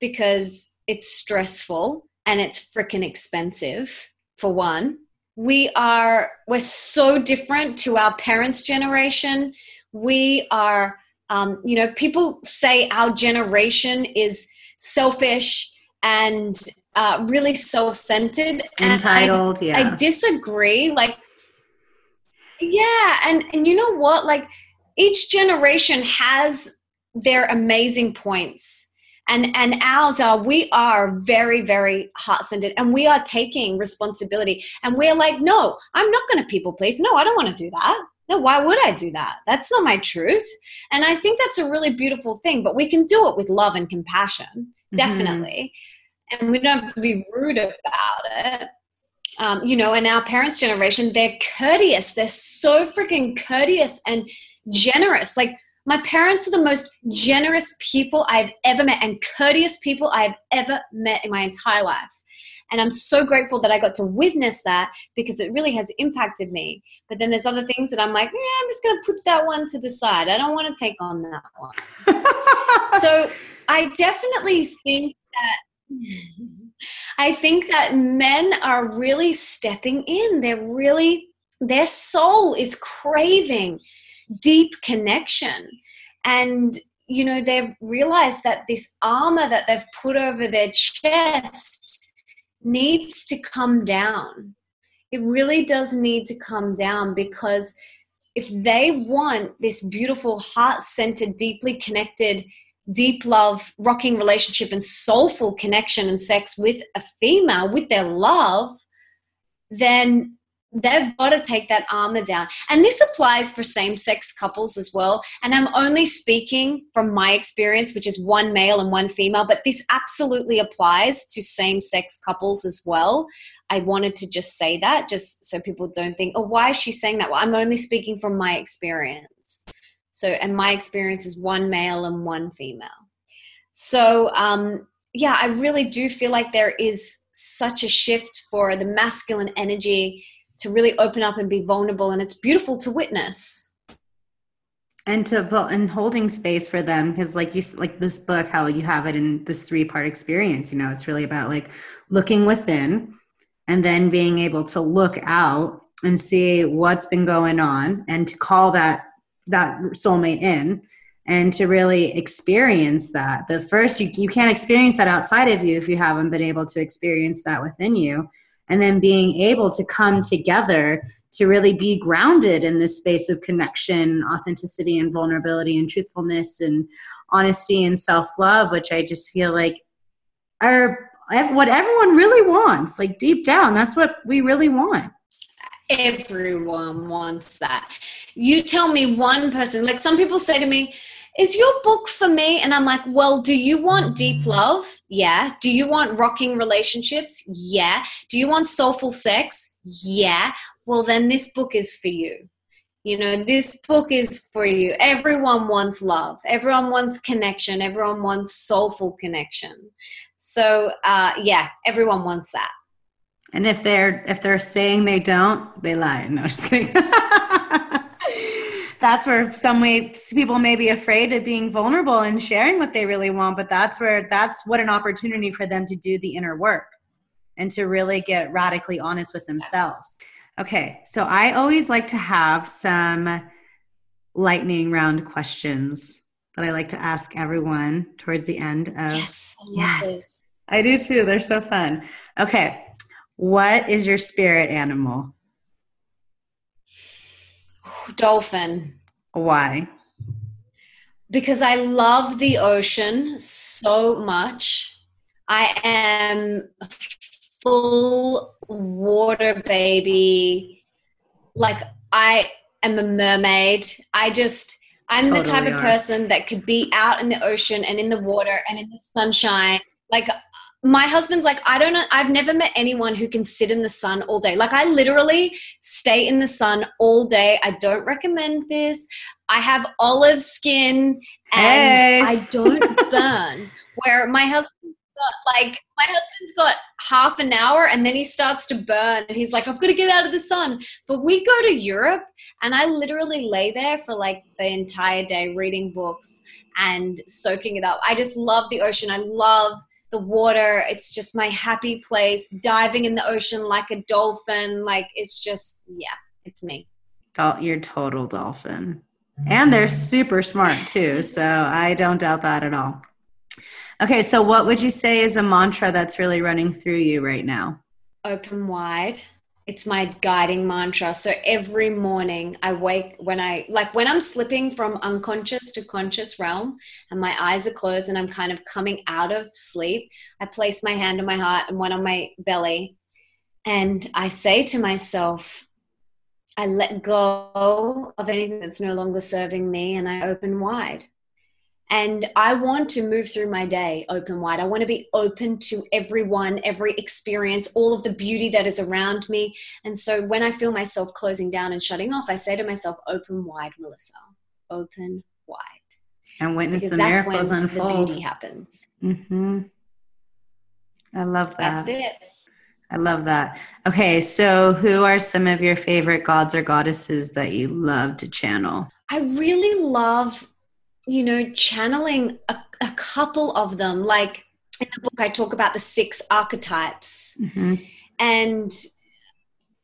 because it's stressful and it's freaking expensive for one we are we're so different to our parents generation we are um, you know people say our generation is selfish and uh, really self-centered entitled and I, yeah i disagree like yeah and and you know what? Like each generation has their amazing points and and ours are we are very very heart centered and we are taking responsibility and we're like no i'm not going to people please. No i don't want to do that. No why would i do that? That's not my truth. And i think that's a really beautiful thing but we can do it with love and compassion. Definitely mm-hmm. and we don't have to be rude about it um, you know and our parents generation they're courteous they're so freaking courteous and generous like my parents are the most generous people I've ever met and courteous people I've ever met in my entire life. And I'm so grateful that I got to witness that because it really has impacted me. But then there's other things that I'm like, yeah, I'm just going to put that one to the side. I don't want to take on that one. [LAUGHS] so I definitely think that. I think that men are really stepping in. They're really, their soul is craving deep connection. And, you know, they've realized that this armor that they've put over their chest needs to come down. It really does need to come down because if they want this beautiful, heart centered, deeply connected, deep love, rocking relationship, and soulful connection and sex with a female, with their love, then they've got to take that armor down. And this applies for same sex couples as well. And I'm only speaking from my experience, which is one male and one female, but this absolutely applies to same sex couples as well. I wanted to just say that just so people don't think, oh, why is she saying that? Well, I'm only speaking from my experience. So, and my experience is one male and one female. So, um, yeah, I really do feel like there is such a shift for the masculine energy to really open up and be vulnerable and it's beautiful to witness and to and holding space for them because like you like this book how you have it in this three part experience you know it's really about like looking within and then being able to look out and see what's been going on and to call that that soulmate in and to really experience that but first you, you can't experience that outside of you if you haven't been able to experience that within you and then being able to come together to really be grounded in this space of connection, authenticity, and vulnerability, and truthfulness, and honesty and self love, which I just feel like are what everyone really wants. Like deep down, that's what we really want. Everyone wants that. You tell me one person, like some people say to me, is your book for me? And I'm like, well, do you want deep love? Yeah. Do you want rocking relationships? Yeah. Do you want soulful sex? Yeah. Well, then this book is for you. You know, this book is for you. Everyone wants love. Everyone wants connection. Everyone wants soulful connection. So, uh, yeah, everyone wants that. And if they're if they're saying they don't, they lie. No, just kidding. [LAUGHS] that's where some way people may be afraid of being vulnerable and sharing what they really want but that's where that's what an opportunity for them to do the inner work and to really get radically honest with themselves okay so i always like to have some lightning round questions that i like to ask everyone towards the end of yes yes i do too they're so fun okay what is your spirit animal Dolphin. Why? Because I love the ocean so much. I am a full water baby. Like I am a mermaid. I just I'm totally the type of person that could be out in the ocean and in the water and in the sunshine. Like my husband's like, I don't know, I've never met anyone who can sit in the sun all day. Like I literally stay in the sun all day. I don't recommend this. I have olive skin and hey. I don't [LAUGHS] burn. Where my husband got like my husband's got half an hour and then he starts to burn and he's like, I've got to get out of the sun. But we go to Europe and I literally lay there for like the entire day reading books and soaking it up. I just love the ocean. I love the water. It's just my happy place. Diving in the ocean like a dolphin. Like it's just, yeah, it's me. You're total dolphin. And they're super smart too. So I don't doubt that at all. Okay, so what would you say is a mantra that's really running through you right now? Open wide. It's my guiding mantra. So every morning I wake when I like when I'm slipping from unconscious to conscious realm and my eyes are closed and I'm kind of coming out of sleep, I place my hand on my heart and one on my belly and I say to myself, I let go of anything that's no longer serving me and I open wide. And I want to move through my day open wide. I want to be open to everyone, every experience, all of the beauty that is around me. And so when I feel myself closing down and shutting off, I say to myself, open wide, Melissa, open wide. And witness because the miracles unfold. The beauty happens. Mm-hmm. I love that. That's it. I love that. Okay, so who are some of your favorite gods or goddesses that you love to channel? I really love you know, channeling a, a couple of them. Like in the book, I talk about the six archetypes. Mm-hmm. And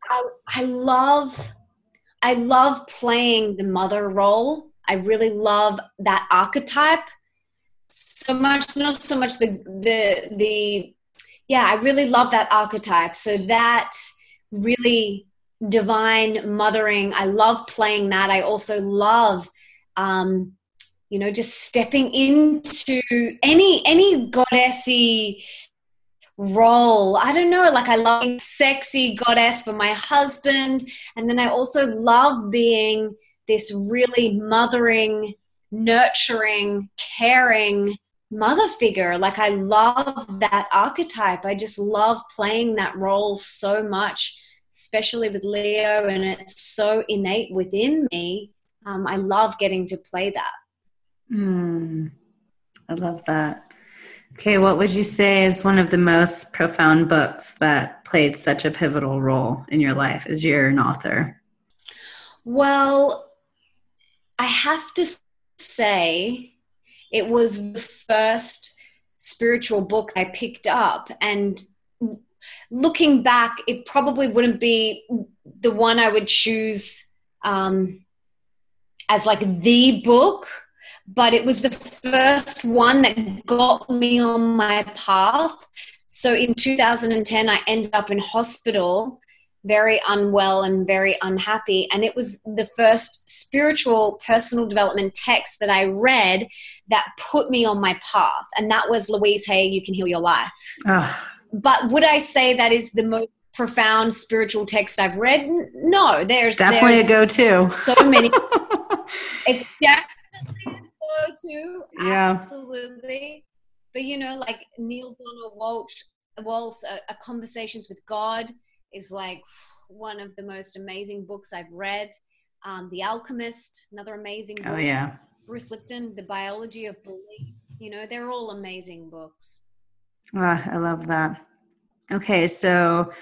I, I love I love playing the mother role. I really love that archetype so much not so much the the the yeah, I really love that archetype. So that really divine mothering, I love playing that. I also love um you know just stepping into any any goddessy role. I don't know like i love sexy goddess for my husband and then i also love being this really mothering nurturing caring mother figure. Like i love that archetype. I just love playing that role so much especially with leo and it's so innate within me. Um, i love getting to play that Mm, I love that. Okay, what would you say is one of the most profound books that played such a pivotal role in your life as you're an author? Well, I have to say it was the first spiritual book I picked up. And looking back, it probably wouldn't be the one I would choose um, as like the book but it was the first one that got me on my path. So in 2010, I ended up in hospital, very unwell and very unhappy. And it was the first spiritual personal development text that I read that put me on my path. And that was Louise Hay, You Can Heal Your Life. Oh. But would I say that is the most profound spiritual text I've read? No, there's definitely there's a go-to. So many. [LAUGHS] it's definitely to. Yeah. Absolutely. But you know, like Neale Donald Walsch, Waltz, uh, a Conversations with God is like one of the most amazing books I've read. Um, the Alchemist, another amazing oh, book. Oh yeah. Bruce Lipton, The Biology of Belief. You know, they're all amazing books. Ah, I love that. Okay, so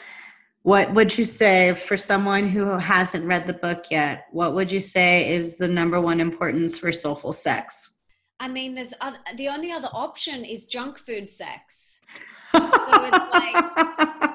what would you say for someone who hasn't read the book yet? What would you say is the number one importance for soulful sex? I mean, there's other, the only other option is junk food sex. so it's [LAUGHS] like,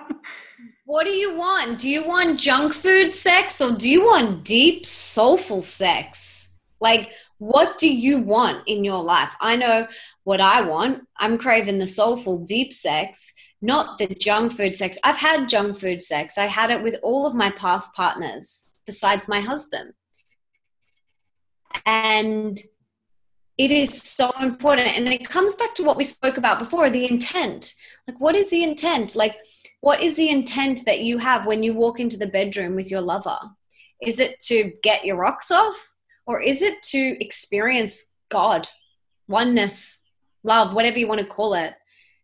what do you want? Do you want junk food sex or do you want deep, soulful sex? Like, what do you want in your life? I know what I want. I'm craving the soulful, deep sex not the junk food sex. I've had junk food sex. I had it with all of my past partners besides my husband. And it is so important. And it comes back to what we spoke about before the intent. Like, what is the intent? Like, what is the intent that you have when you walk into the bedroom with your lover? Is it to get your rocks off? Or is it to experience God, oneness, love, whatever you want to call it?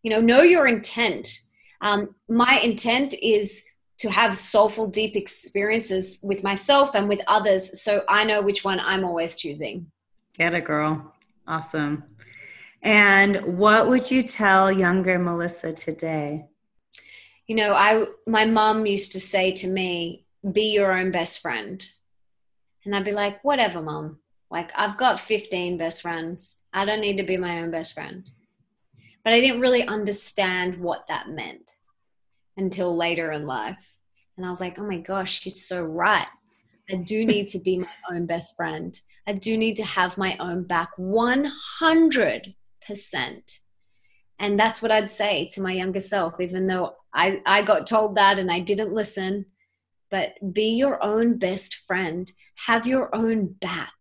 You know, know your intent. Um, my intent is to have soulful, deep experiences with myself and with others. So I know which one I'm always choosing. Get it, girl. Awesome. And what would you tell younger Melissa today? You know, I my mom used to say to me, "Be your own best friend," and I'd be like, "Whatever, mom. Like I've got 15 best friends. I don't need to be my own best friend." But I didn't really understand what that meant until later in life. And I was like, "Oh my gosh, she's so right. I do [LAUGHS] need to be my own best friend. I do need to have my own back 100%. And that's what I'd say to my younger self, even though I, I got told that and I didn't listen. But be your own best friend, have your own back,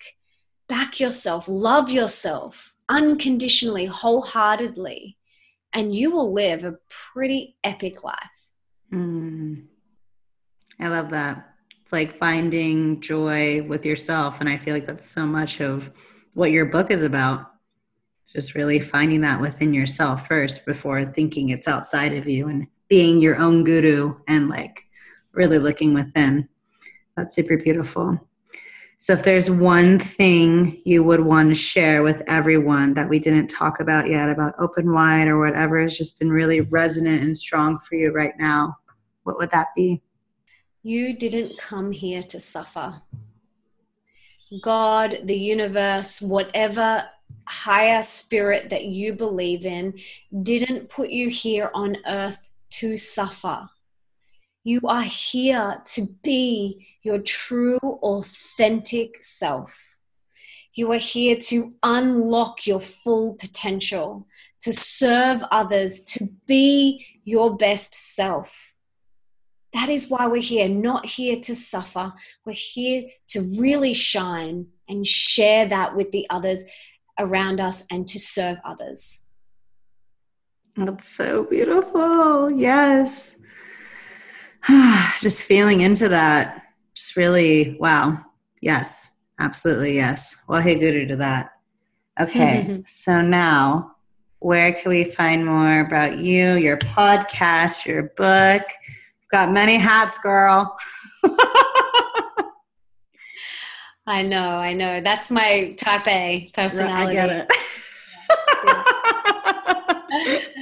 back yourself, love yourself unconditionally, wholeheartedly, and you will live a pretty epic life. Mm. I love that it's like finding joy with yourself and i feel like that's so much of what your book is about it's just really finding that within yourself first before thinking it's outside of you and being your own guru and like really looking within that's super beautiful so if there's one thing you would want to share with everyone that we didn't talk about yet about open wide or whatever has just been really resonant and strong for you right now what would that be you didn't come here to suffer. God, the universe, whatever higher spirit that you believe in, didn't put you here on earth to suffer. You are here to be your true, authentic self. You are here to unlock your full potential, to serve others, to be your best self. That is why we're here, not here to suffer. We're here to really shine and share that with the others around us and to serve others. That's so beautiful. Yes. [SIGHS] Just feeling into that. Just really, wow. Yes, absolutely. Yes. Well, hey, guru to that. Okay. [LAUGHS] so now, where can we find more about you, your podcast, your book? Got many hats, girl. [LAUGHS] I know, I know. That's my type A personality. I get it. [LAUGHS] yeah.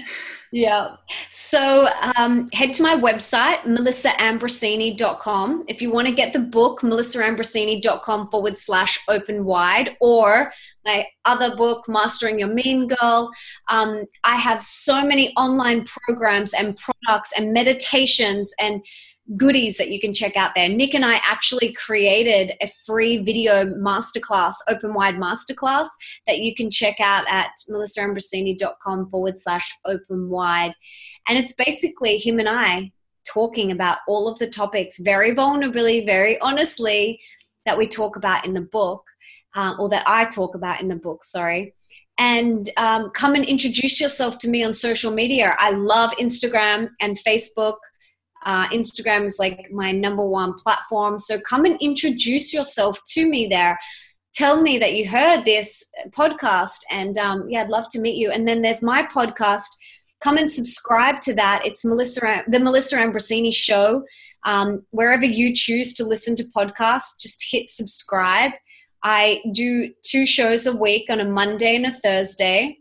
So um, head to my website, melissaambrosini.com. If you want to get the book, melissaambrosini.com forward slash open wide, or my other book, Mastering Your Mean Girl. Um, I have so many online programs and products and meditations and goodies that you can check out there. Nick and I actually created a free video masterclass, open wide masterclass, that you can check out at melissaambrosini.com forward slash open wide. And it's basically him and I talking about all of the topics very vulnerably, very honestly, that we talk about in the book uh, or that I talk about in the book, sorry. And um, come and introduce yourself to me on social media. I love Instagram and Facebook. Uh, Instagram is like my number one platform. So come and introduce yourself to me there. Tell me that you heard this podcast, and um, yeah, I'd love to meet you. And then there's my podcast. Come and subscribe to that. It's Melissa, the Melissa Ambrosini Show. Um, wherever you choose to listen to podcasts, just hit subscribe I do two shows a week on a Monday and a Thursday.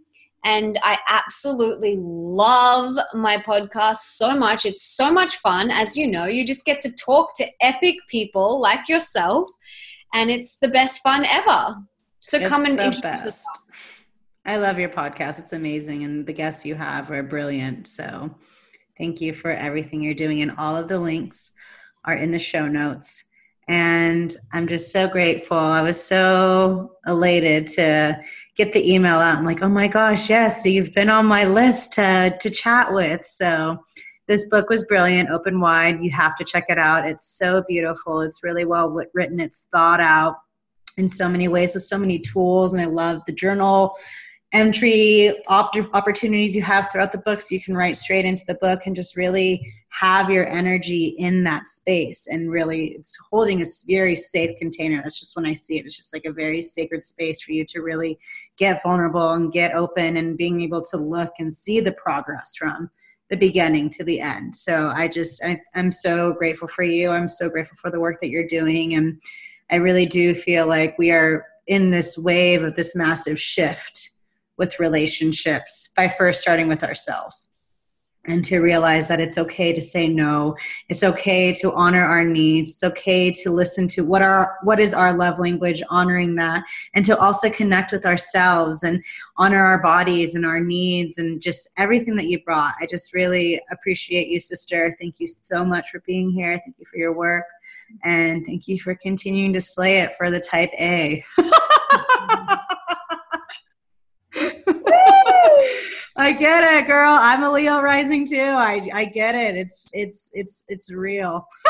And I absolutely love my podcast so much. It's so much fun. As you know, you just get to talk to epic people like yourself, and it's the best fun ever. So it's come and introduce best. yourself. I love your podcast. It's amazing. And the guests you have are brilliant. So thank you for everything you're doing. And all of the links are in the show notes. And I'm just so grateful. I was so elated to get the email out. I'm like, oh my gosh, yes, so you've been on my list to, to chat with. So this book was brilliant, open wide. You have to check it out. It's so beautiful. It's really well written, it's thought out in so many ways with so many tools. And I love the journal entry op- opportunities you have throughout the book so you can write straight into the book and just really have your energy in that space and really it's holding a very safe container. That's just when i see it it's just like a very sacred space for you to really get vulnerable and get open and being able to look and see the progress from the beginning to the end. So i just I, i'm so grateful for you. I'm so grateful for the work that you're doing. And i really do feel like we are in this wave of this massive shift with relationships by first starting with ourselves and to realize that it's okay to say no. It's okay to honor our needs. It's okay to listen to what our what is our love language honoring that and to also connect with ourselves and honor our bodies and our needs and just everything that you brought. I just really appreciate you sister. Thank you so much for being here. Thank you for your work. And thank you for continuing to slay it for the type a [LAUGHS] [LAUGHS] I get it, girl. I'm a Leo rising too. I I get it. It's it's it's it's real. [LAUGHS]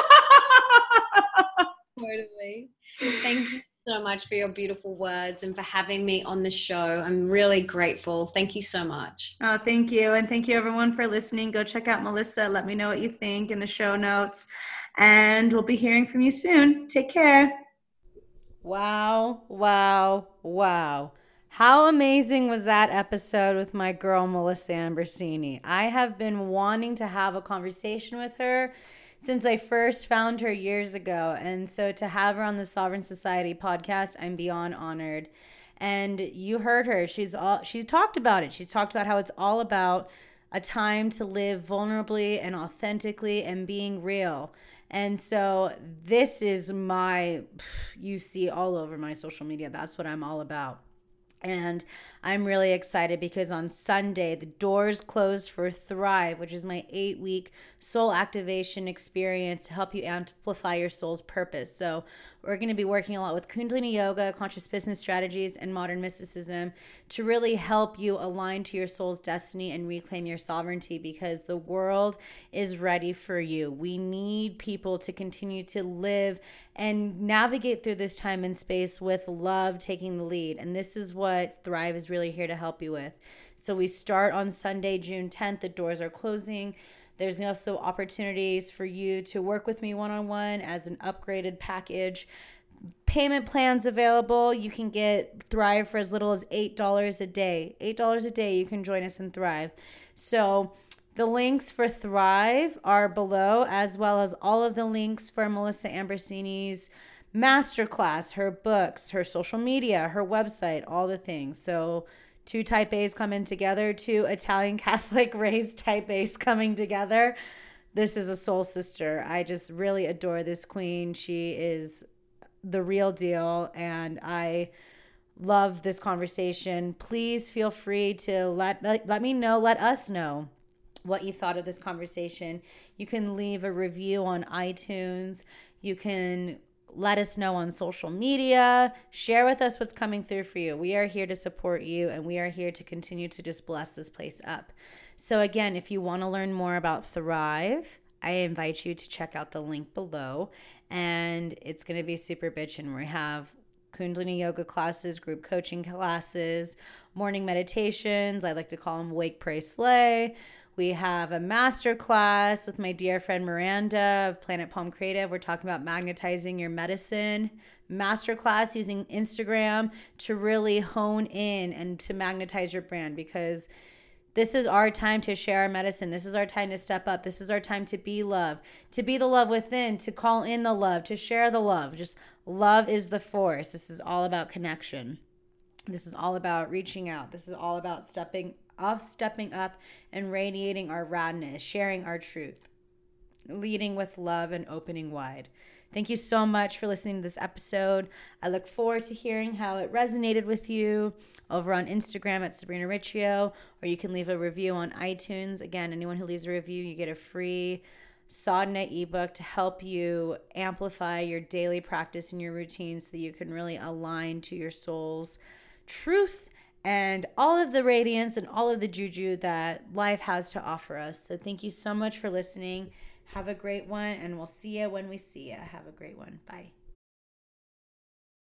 totally. Thank you so much for your beautiful words and for having me on the show. I'm really grateful. Thank you so much. Oh, thank you. And thank you everyone for listening. Go check out Melissa. Let me know what you think in the show notes. And we'll be hearing from you soon. Take care. Wow, wow, wow. How amazing was that episode with my girl, Melissa Ambrosini? I have been wanting to have a conversation with her since I first found her years ago. And so to have her on the Sovereign Society podcast, I'm beyond honored. And you heard her. She's all she's talked about it. She's talked about how it's all about a time to live vulnerably and authentically and being real. And so this is my you see all over my social media. That's what I'm all about. And I'm really excited because on Sunday, the doors close for Thrive, which is my eight week soul activation experience to help you amplify your soul's purpose. So, we're going to be working a lot with Kundalini Yoga, conscious business strategies, and modern mysticism to really help you align to your soul's destiny and reclaim your sovereignty because the world is ready for you. We need people to continue to live and navigate through this time and space with love taking the lead. And this is what Thrive is really here to help you with. So we start on Sunday, June 10th. The doors are closing. There's also opportunities for you to work with me one on one as an upgraded package. Payment plans available. You can get Thrive for as little as $8 a day. $8 a day, you can join us in Thrive. So, the links for Thrive are below, as well as all of the links for Melissa Ambrosini's masterclass, her books, her social media, her website, all the things. So, two type A's coming together, two Italian [LAUGHS] Catholic raised type A's coming together. This is a soul sister. I just really adore this queen. She is the real deal and I love this conversation. Please feel free to let, let me know, let us know what you thought of this conversation. You can leave a review on iTunes. You can let us know on social media. Share with us what's coming through for you. We are here to support you and we are here to continue to just bless this place up. So, again, if you want to learn more about Thrive, I invite you to check out the link below. And it's going to be super bitch. And we have Kundalini yoga classes, group coaching classes, morning meditations. I like to call them Wake, Pray, Slay. We have a master class with my dear friend Miranda of Planet Palm Creative. We're talking about magnetizing your medicine. Master class using Instagram to really hone in and to magnetize your brand because this is our time to share our medicine. This is our time to step up. This is our time to be love, to be the love within, to call in the love, to share the love. Just love is the force. This is all about connection. This is all about reaching out. This is all about stepping up, stepping up and radiating our radness, sharing our truth, leading with love and opening wide. Thank you so much for listening to this episode. I look forward to hearing how it resonated with you over on Instagram at Sabrina Riccio, or you can leave a review on iTunes. Again, anyone who leaves a review, you get a free Sadhana ebook to help you amplify your daily practice and your routine so that you can really align to your soul's truth and all of the radiance and all of the juju that life has to offer us. So thank you so much for listening. Have a great one, and we'll see you when we see you. Have a great one. Bye.